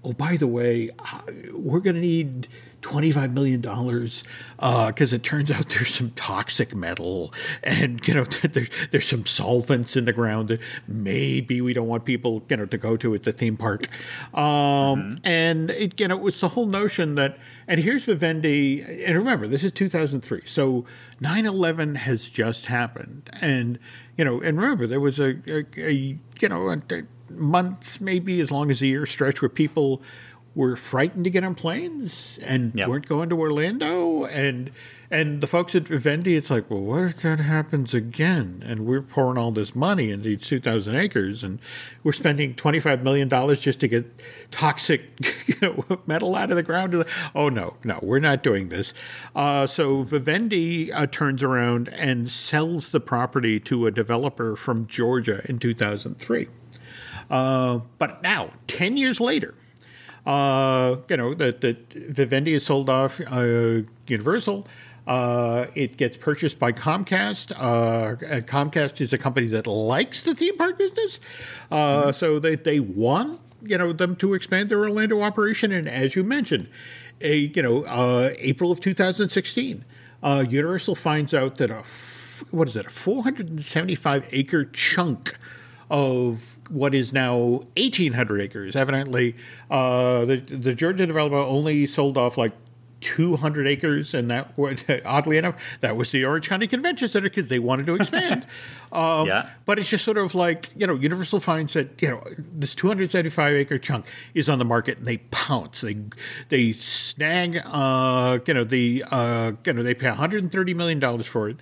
oh, by the way, uh, we're going to need $25 million because uh, it turns out there's some toxic metal and, you know, there's, there's some solvents in the ground that maybe we don't want people, you know, to go to at the theme park. Um, mm-hmm. And, it, you know, it was the whole notion that And here's Vivendi, and remember, this is 2003. So 9 11 has just happened. And, you know, and remember, there was a, a, a you know, a months, maybe as long as a year stretch where people were frightened to get on planes and Yep. weren't going to Orlando. And, and the folks at Vivendi, it's like, well, what if that happens again? And we're pouring all this money into these 2,000 acres and we're spending $25 million just to get toxic you know, metal out of the ground. Oh, no, no, we're not doing this. Uh, so Vivendi uh, turns around and sells the property to a developer from Georgia in 2003. Uh, but now, 10 years later, uh, you know, that Vivendi is sold off uh, Universal. Uh, it gets purchased by Comcast. Uh, Comcast is a company that likes the theme park business, uh, so they they want you know them to expand their Orlando operation. And as you mentioned, a you know uh, April of 2016, uh, Universal finds out that a f- what is it a 475 acre chunk of what is now 1,800 acres. Evidently, uh, the the Georgia developer only sold off like 200 acres, and that was, oddly enough, that was the Orange County Convention Center because they wanted to expand. um, Yeah. But it's just sort of like you know, Universal finds that you know this 275 acre chunk is on the market, and they pounce. They they snag. Uh, you know the uh, you know they pay 130 million dollars for it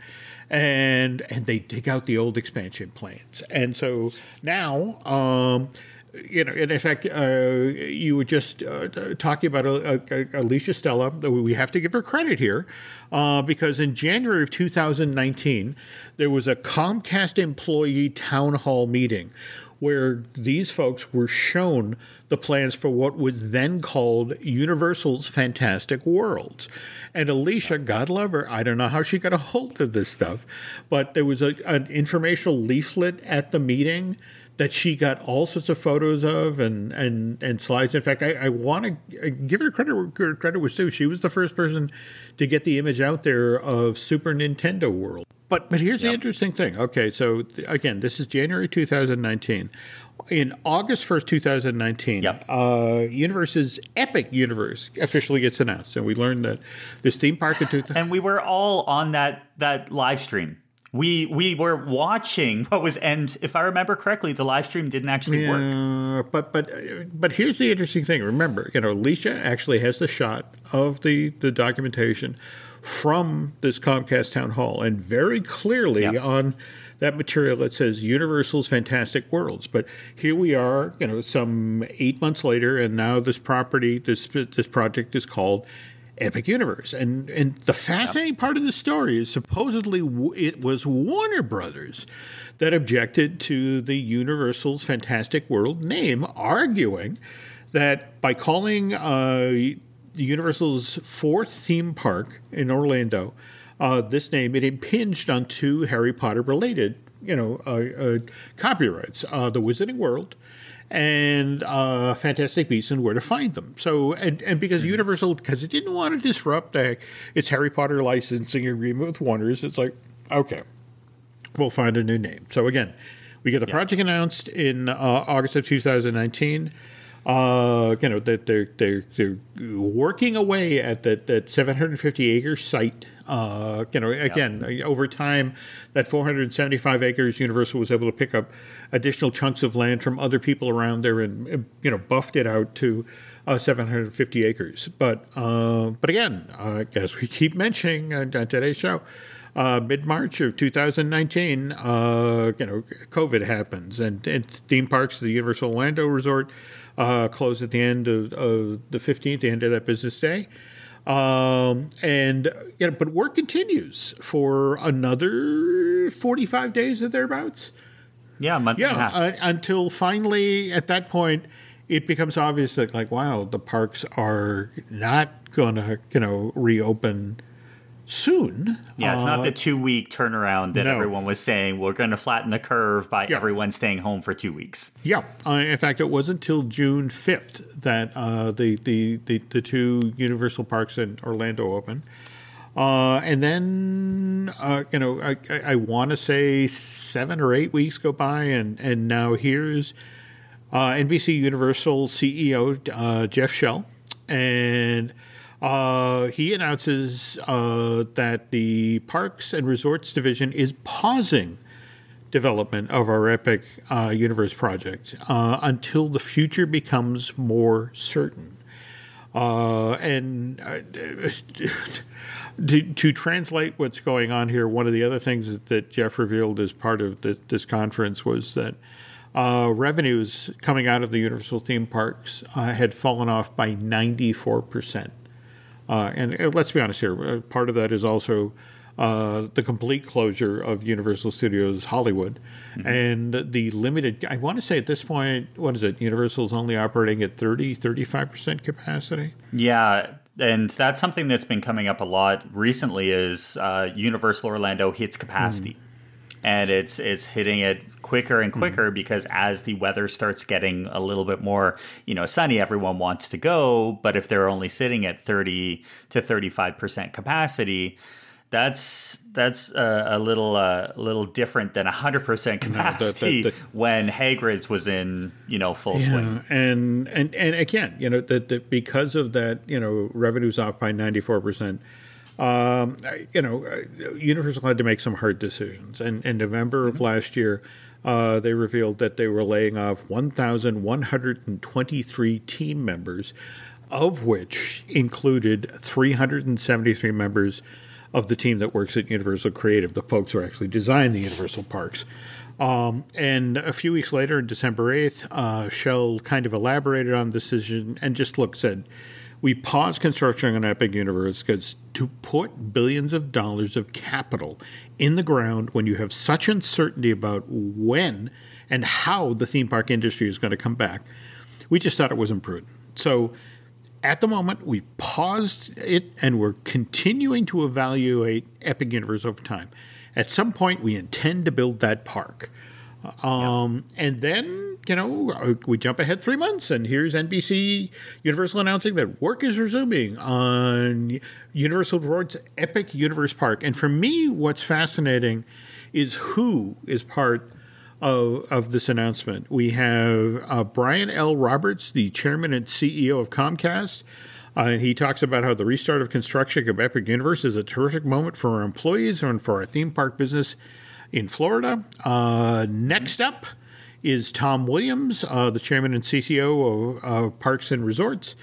and and they dig out the old expansion plans. And so now, um, you know, and in fact, uh, you were just uh, talking about uh, uh, Alicia Stella. We have to give her credit here uh, because in January of 2019, there was a Comcast employee town hall meeting where these folks were shown the plans for what was then called Universal's Fantastic Worlds. And Alicia, God love her, I don't know how she got a hold of this stuff, but there was a, an informational leaflet at the meeting that she got all sorts of photos of and and, and slides. In fact, I, I want to give her credit where credit was due. She was the first person to get the image out there of Super Nintendo World. But but here's the interesting thing. Okay, so th- again, this is January 2019. In August 1st, 2019, Yep. uh, Universal's Epic Universe officially gets announced, and we learned that this theme park in 2000. and we were all on that that live stream. We we were watching what was, and if I remember correctly, the live stream didn't actually work. Uh, but but but here's the interesting thing. Remember, you know, Alicia actually has the shot of the the documentation from this Comcast town hall, and very clearly Yeah. on that material it says Universal's Fantastic Worlds. But here we are, you know, some eight months later, and now this property, this this project is called. Epic Universe, and and the fascinating part of the story is supposedly w- it was Warner Brothers that objected to the Universal's Fantastic World name, arguing that by calling uh, the Universal's fourth theme park in Orlando uh, this name, it impinged on two Harry Potter related, you know, uh, uh, copyrights: uh, the Wizarding World and uh, Fantastic Beasts and Where to Find Them. So, and, and because Universal, because it didn't want to disrupt uh, its Harry Potter licensing agreement with Warner's, it's like, okay, we'll find a new name. So again, we get the project announced in uh, August of 2019. Uh, you know that they're they're they're working away at that that 750 acre site. Uh, you know, again, over time, that 475 acres, Universal was able to pick up additional chunks of land from other people around there, and you know, buffed it out to uh, 750 acres. But uh, but again, uh, as we keep mentioning on on today's show, uh, mid March of 2019, uh, you know, COVID happens, and, and theme parks, the Universal Orlando Resort, uh, closed at the end of, of the 15th, the end of that business day. Um, and you know, but work continues for another 45 days or thereabouts. Yeah, a month and a Yeah, half. uh, until finally, at that point, it becomes obvious that, like, wow, the parks are not going to, you know, reopen soon. yeah, it's Uh, not the two week turnaround that no. everyone was saying. We're going to flatten the curve by Yeah. everyone staying home for two weeks. Yeah, uh, in fact, it wasn't until June fifth that uh, the, the the the two Universal parks in Orlando opened, uh, and then uh, you know I, I, I want to say seven or eight weeks go by, and and now here's uh, NBC Universal CEO uh, Jeff Shell and uh, he announces uh, that the Parks and Resorts Division is pausing development of our Epic Universe project until the future becomes more certain. And to, to, translate what's going on here, one of the other things that, that Jeff revealed as part of the, this conference was that uh, revenues coming out of the Universal theme parks uh, had fallen off by 94%. and let's be honest here, part of that is also uh, the complete closure of Universal Studios Hollywood, mm-hmm. and the limited. I want to say at this point, what is it? Universal is only operating at 30, 35 percent capacity. Yeah, and that's something that's been coming up a lot recently. Is uh, Universal Orlando hits capacity, mm. and it's it's hitting it quicker and quicker mm. because as the weather starts getting a little bit more you know sunny, everyone wants to go. But if they're only sitting at thirty to thirty five percent capacity that's that's a, a little uh, little different than hundred percent capacity no, the, the, the, when Hagrid's was in you know full yeah, swing. And and and again, you know that because of that, you know, revenues off by ninety four percent. Um, you know, Universal had to make some hard decisions. And in November of mm-hmm. last year, uh, they revealed that they were laying off 1,123 team members, of which included 373 members of the team that works at Universal Creative, the folks who actually design the Universal parks. Um, and a few weeks later, on December 8th, uh, Shell kind of elaborated on the decision and just looked, said, we paused construction on Epic Universe because to put billions of dollars of capital in the ground when you have such uncertainty about when and how the theme park industry is going to come back, we just thought it was imprudent. So at the moment, we paused it and we're continuing to evaluate Epic Universe over time. At some point, we intend to build that park. Um, yep. And then, you know, we jump ahead three months, and here's NBC Universal announcing that work is resuming on Universal Resorts Epic Universe Park. And for me, what's fascinating is who is part of, of this announcement. We have uh, Brian L. Roberts, the chairman and CEO of Comcast. Uh, he talks about how the restart of construction of Epic Universe is a terrific moment for our employees and for our theme park business in Florida. Uh, next up is Tom Williams, uh, the chairman and CCO of Parks and Resorts.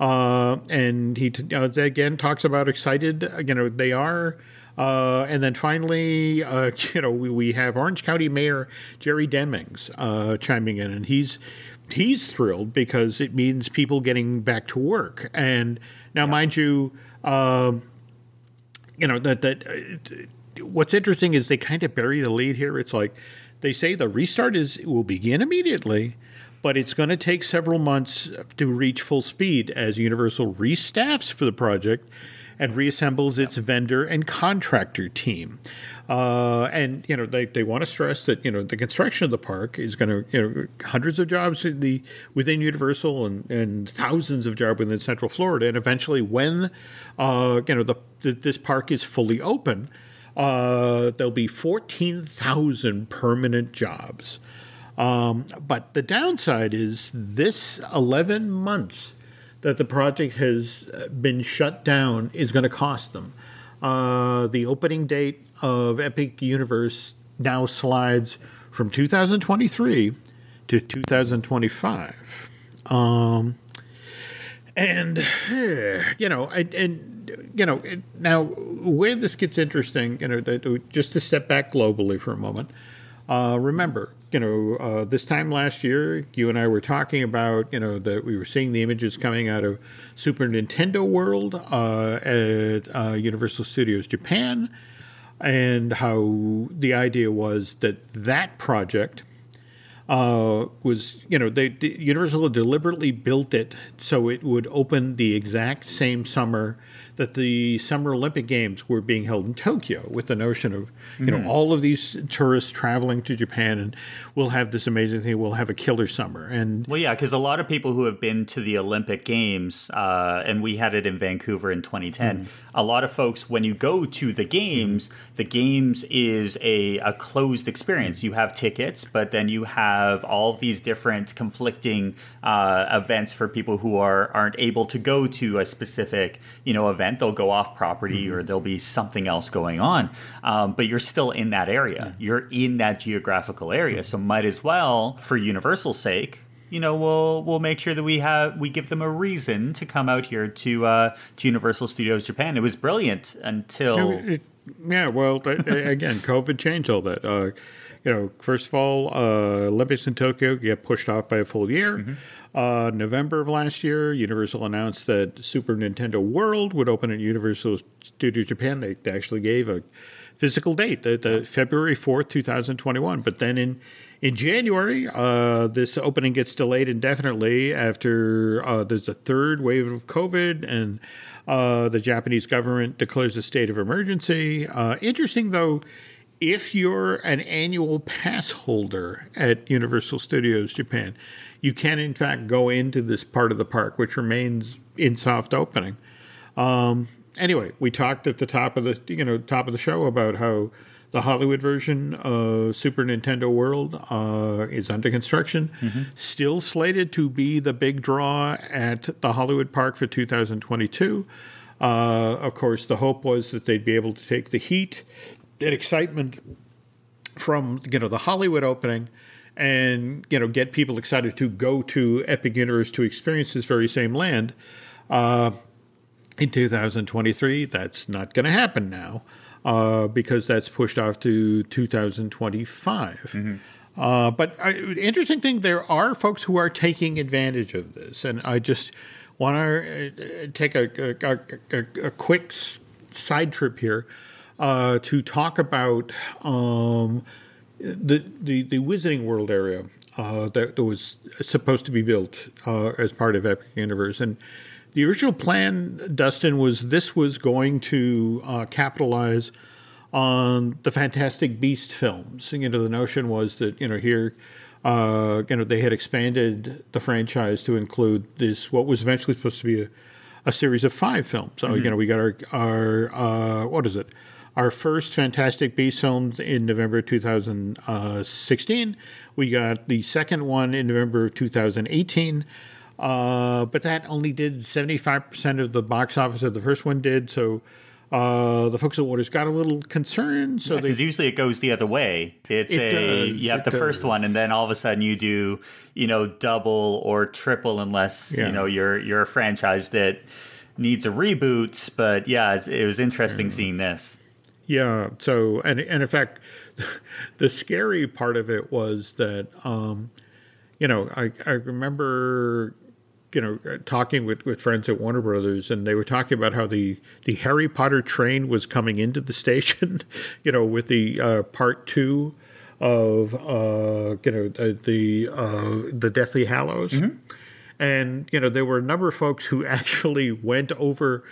Uh, and he t- uh, again talks about excited. You know, they are uh, and then finally, uh, you know, we, we, have Orange County Mayor Jerry Demings uh, chiming in, and he's he's thrilled because it means people getting back to work. And now, yeah. mind you, um, you know that that uh, what's interesting is they kind of bury the lead here. It's like they say the restart is will begin immediately. But it's going to take several months to reach full speed as Universal restaffs for the project and reassembles its vendor and contractor team. Uh, and you know they, they want to stress that you know the construction of the park is going to you know hundreds of jobs the within Universal and, and thousands of jobs within Central Florida, and eventually when uh, you know the, the, this park is fully open, uh, there'll be fourteen thousand permanent jobs. Um, but the downside is this eleven months that the project has uh, been shut down is going to cost them. Uh, the opening date of Epic Universe now slides from 2023 to 2025. Um, and you know, and, and you know, now where this gets interesting, you know, just to step back globally for a moment. Uh, remember, you know, uh, this time last year, you and I were talking about, you know, that we were seeing the images coming out of Super Nintendo World uh, at uh, Universal Studios Japan, and how the idea was that that project uh, was, you know, they, Universal deliberately built it so it would open the exact same summer that the Summer Olympic Games were being held in Tokyo with the notion of, you know, all of these tourists traveling to Japan and we'll have this amazing thing, we'll have a killer summer. And Well, yeah, because a lot of people who have been to the Olympic Games, uh, and we had it in Vancouver in 2010, a lot of folks, when you go to the Games, the Games is a, a closed experience. You have tickets, but then you have all these different conflicting uh, events for people who are aren't able to go to a specific, you know, event. They'll go off property, or there'll be something else going on. Um, but you're still in that area. You're in that geographical area, so might as well, for Universal's sake, you know, we'll we'll make sure that we have we give them a reason to come out here to uh, to Universal Studios Japan. It was brilliant until It- yeah, well, again, COVID changed all that. Uh, you know, first of all, uh, Olympics in Tokyo get pushed off by a full year. Uh, November of last year, Universal announced that Super Nintendo World would open at Universal Studios Japan. They actually gave a physical date, the, the February fourth, two thousand twenty-one. But then in in January, uh, this opening gets delayed indefinitely after uh, there's a third wave of COVID and uh, the Japanese government declares a state of emergency. Uh, interesting, though, if you're an annual pass holder at Universal Studios Japan, you can, in fact, go into this part of the park, which remains in soft opening. Um, anyway, we talked at the top of the you know top of the show about how the Hollywood version of Super Nintendo World uh, is under construction, still slated to be the big draw at the Hollywood Park for 2022. Uh, of course, the hope was that they'd be able to take the heat and excitement from you know the Hollywood opening and you know get people excited to go to Epic Universe to experience this very same land. Uh, in 2023, that's not going to happen now uh, Mm-hmm. because that's pushed off to 2025. Uh, but I, interesting thing, there are folks who are taking advantage of this, and I just want to uh, take a, a, a, a quick s- side trip here uh, to talk about um, the, the the Wizarding World area uh, that, that was supposed to be built uh, as part of Epic Universe, and the original plan, Dustin, was this was going to uh, capitalize on the Fantastic Beast films. You know, the notion was that you know here, uh, you know, they had expanded the franchise to include this what was eventually supposed to be a, a series of five films. So you know, we got our our uh, what is it? Our first Fantastic Beasts film in November 2016. We got the second one in November 2018. Uh, but that only did 75% of the box office that the first one did. So uh, the folks at Waters got a little concerned. So Because usually it goes the other way. It's It a does, you have the first one, and then all of a sudden you do you know double or triple, unless Yeah. you know you're you're a franchise that needs a reboot. But yeah, it was interesting seeing this. Yeah. So, and and in fact, the scary part of it was that, um, you know, I I remember, you know, talking with with friends at Warner Brothers, and they were talking about how the the Harry Potter train was coming into the station, you know, with the uh, part two of uh, you know the the, uh, the Deathly Hallows. And you know, there were a number of folks who actually went over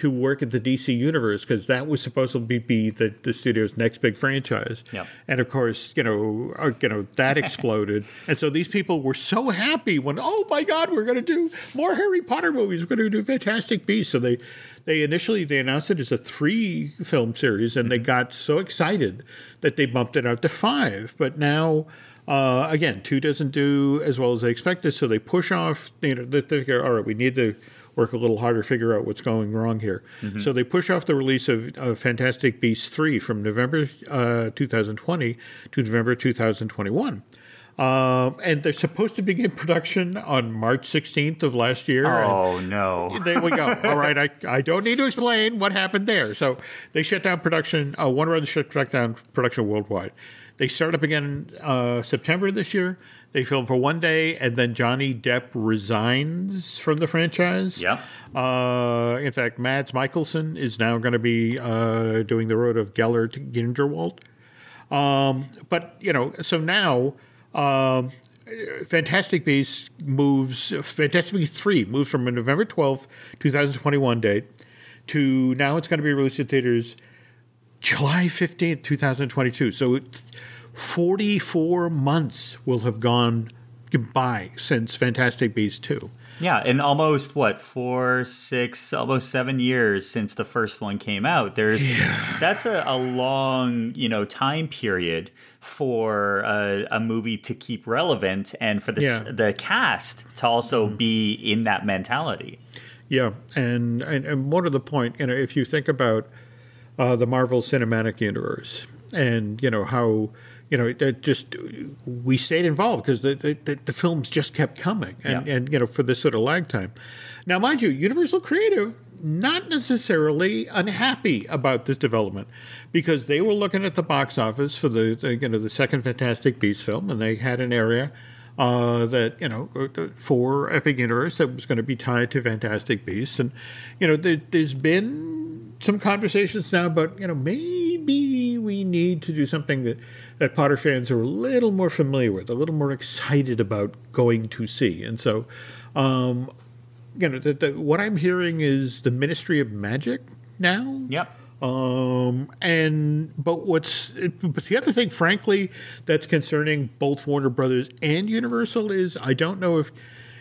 to work at the DC universe because that was supposed to be, be the, the studio's next big franchise. Yep. And of course, you know, uh, you know that exploded, and so these people were so happy when, oh my God, we're going to do more Harry Potter movies. We're going to do Fantastic Beasts. So they they initially they announced it as a three film series, and they got so excited that they bumped it out to five. But now. Uh, again, two doesn't do as well as they expected, so they push off. You know, they figure, all right, we need to work a little harder, figure out what's going wrong here. So they push off the release of, of Fantastic Beasts three from November uh, 2020 to November 2021. Um, and they're supposed to begin production on March 16th of last year. Oh no! there we go. All right, I, I don't need to explain what happened there. So they shut down production. Uh, Warner Brothers shut down production worldwide. They start up again uh, September this year. They film for one day, and then Johnny Depp resigns from the franchise. Yep. Uh, in fact, Mads Mikkelsen is now going to be uh, doing the road of Gellert Grindelwald. Um, but you know, so now um, Fantastic Beasts moves. Fantastic Beasts three moves from a November twelfth, two thousand twenty one date to now it's going to be released in theaters July 15th, 2022. So it's 44 months will have gone by since Fantastic Beasts 2. Yeah, and almost what four, six, almost seven years since the first one came out. There's yeah. that's a, a, long, you know, time period for a, a, movie to keep relevant and for the yeah. the cast to also mm. be in that mentality. Yeah, and, and and more to the point, you know, if you think about uh, the Marvel Cinematic Universe and you know how you know, it just we stayed involved because the, the, the films just kept coming, and, yeah. and you know for this sort of lag time. Now, mind you, Universal Creative not necessarily unhappy about this development because they were looking at the box office for the, the you know the second Fantastic Beasts film, and they had an area uh, that you know for Epic Universe that was going to be tied to Fantastic Beasts, and you know there, has been some conversations now about you know maybe we need to do something that that Potter fans are a little more familiar with, a little more excited about going to see. And so, um, you know, the, the, what I'm hearing is the Ministry of Magic now. Yep. Um, and but what's but the other thing, frankly, that's concerning both Warner Brothers and Universal is I don't know if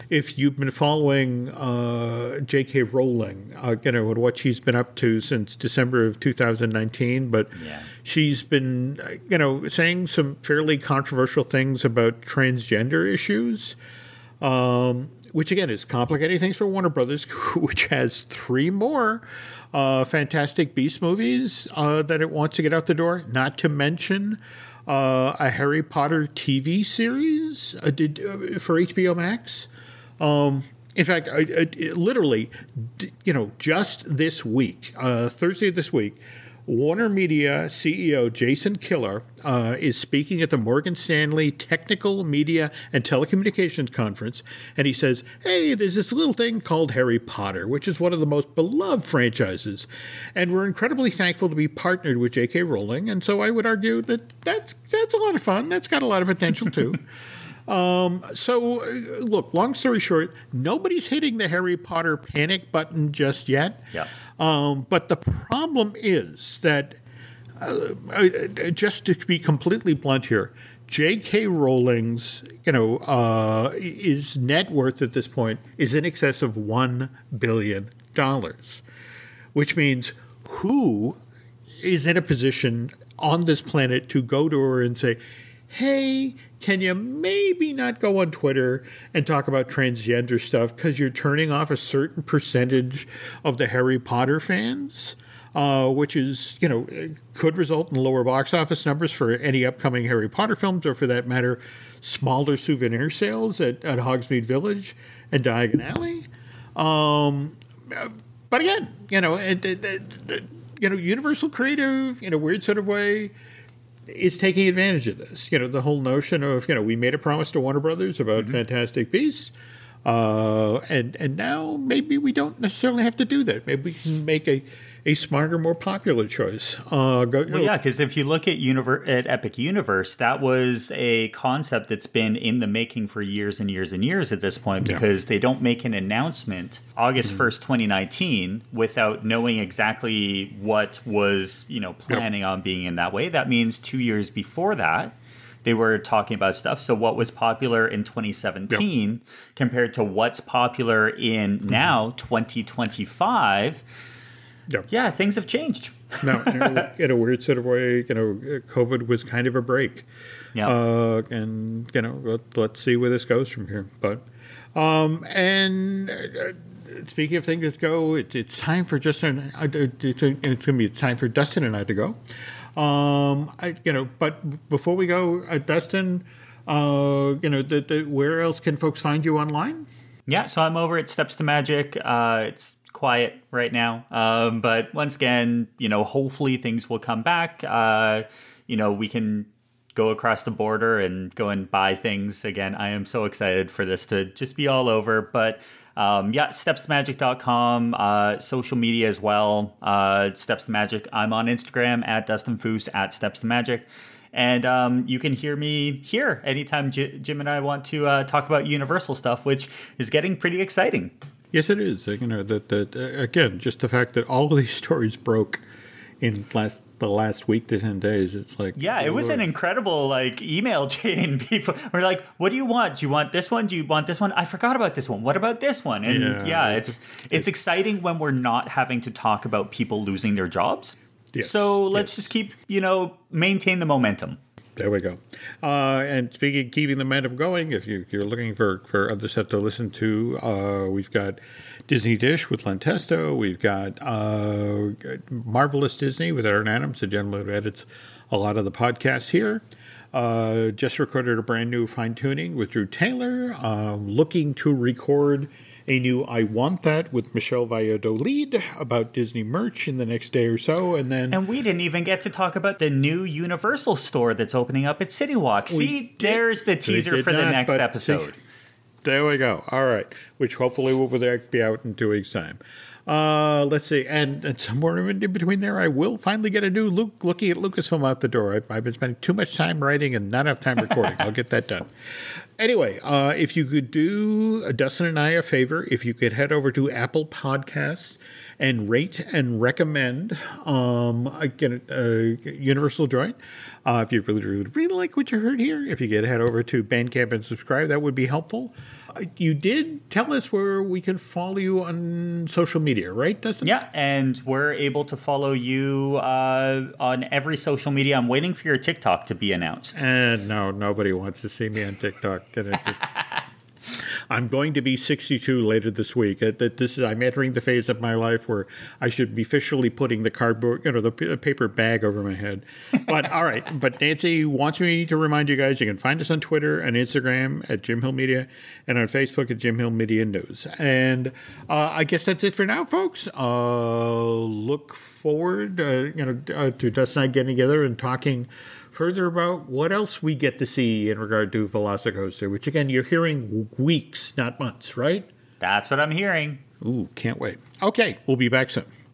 if you've been following uh, J.K. Rowling, uh, you know, what she's been up to since December of 2019, but yeah. She's been, you know, saying some fairly controversial things about transgender issues, um, which again is complicating things for Warner Brothers, which has three more uh, Fantastic Beast movies uh, that it wants to get out the door, not to mention. Uh, a Harry Potter TV series uh, did, uh, for HBO Max. Um, in fact, I, I, literally, you know, just this week, uh, Thursday of this week, Warner Media CEO Jason Kilar uh, is speaking at the Morgan Stanley Technical Media and Telecommunications Conference, and he says, "Hey, there's this little thing called Harry Potter, which is one of the most beloved franchises, and we're incredibly thankful to be partnered with J.K. Rowling. And so I would argue that that's that's a lot of fun. That's got a lot of potential too." Um, so, look, long story short, nobody's hitting the Harry Potter panic button just yet. Yeah. Um, but the problem is that, uh, uh just to be completely blunt here, J.K. Rowling's, you know, uh, is net worth at this point is in excess of one billion dollars, which means who is in a position on this planet to go to her and say, "Hey, can you maybe not go on Twitter and talk about transgender stuff because you're turning off a certain percentage of the Harry Potter fans? Uh, which is, you know, could result in lower box office numbers for any upcoming Harry Potter films, or for that matter, smaller souvenir sales at, at Hogsmeade Village and Diagon Alley. Um, but again, you know, it, it, it, you know, Universal Creative in a weird sort of way is taking advantage of this. You know, the whole notion of you know we made a promise to Warner Brothers about mm-hmm. Fantastic Beasts, uh, and and now maybe we don't necessarily have to do that. Maybe we can make a a smarter, more popular choice. Uh, go, well, yeah, because if you look at univer- at Epic Universe, that was a concept that's been in the making for years and years and years at this point because yeah. they don't make an announcement August mm-hmm. 1st, 2019 without knowing exactly what was, you know, planning yep. on being in that way. That means 2 years before that they were talking about stuff. So what was popular in 2017 yep. compared to what's popular in now 2025 yeah, yeah things have changed. now, in a, in a, weird sort of way, you know, COVID was kind of a break. Yeah. Uh, and, you know, let, us see where this goes from here. But, um, and uh, speaking of things that go, it, it's time for Justin, uh, it's, it's going to be it's time for Dustin and I to go. Um, I, you know, but before we go, uh, Dustin, uh, you know, the, the, where else can folks find you online? Yeah, so I'm over at Steps to Magic. Uh, it's quiet right now. Um, but once again, you know, hopefully things will come back. Uh, you know, we can go across the border and go and buy things again. I am so excited for this to just be all over. But um, yeah, stepstomagic.com, uh, social media as well. Uh, Steps to Magic. I'm on Instagram at Dustin Fuhs at Steps to Magic. And um, you can hear me here anytime J- Jim and I want to uh, talk about Universal stuff, which is getting pretty exciting. Yes, it is. You know that that uh, again, just the fact that all of these stories broke in last the last week to ten days. It's like yeah, it was an incredible like email chain. People were like, "What do you want? Do you want this one? Do you want this one? I forgot about this one. What about this one?" And yeah, yeah it's it's, it's exciting when we're not having to talk about people losing their jobs. Yes, so let's yes. just keep you know maintain the momentum. There we go. Uh, and speaking, keeping the momentum going, if you, are looking for, for other stuff to listen to, uh, we've got Disney Dish with Len Testa. We've got uh, Marvelous Disney with Aaron Adams, the gentleman who edits a lot of the podcasts here. Uh, just recorded a brand new fine tuning with Drew Taylor. Um, looking to record a new I Want That with Michelle Valladolid about Disney merch in the next day or so. And then. And we didn't even get to talk about the new Universal store that's opening up at City Walk. See, there's the teaser for the next episode. See, there we go. All right. Which hopefully will be out in two weeks' time. Uh, let's see, and, and somewhere in between there, I will finally get a new Luke looking at Lucasfilm out the door. I've, I've been spending too much time writing and not enough time recording. I'll get that done. Anyway, uh, if you could do uh, Dustin and I a favor, if you could head over to Apple Podcasts and rate and recommend um, again, uh, Universal Joint. Uh, if you really, really, really like what you heard here, if you could head over to Bandcamp and subscribe, that would be helpful. You did tell us where we can follow you on social media, right, Dustin? Yeah, and we're able to follow you uh, on every social media. I'm waiting for your TikTok to be announced. And no, nobody wants to see me on TikTok. I'm going to be 62 later this week. That this is I'm entering the phase of my life where I should be officially putting the cardboard, you know, the paper bag over my head. But all right, but Nancy wants me to remind you guys you can find us on Twitter and Instagram at Jim Hill Media and on Facebook at Jim Hill Media News. And uh, I guess that's it for now, folks. Uh, look forward, uh, you know, uh, to Dustin and I getting together and talking further about what else we get to see in regard to VelociCoaster, which again, you're hearing weeks, not months, right? That's what I'm hearing. Ooh, can't wait. Okay, we'll be back soon.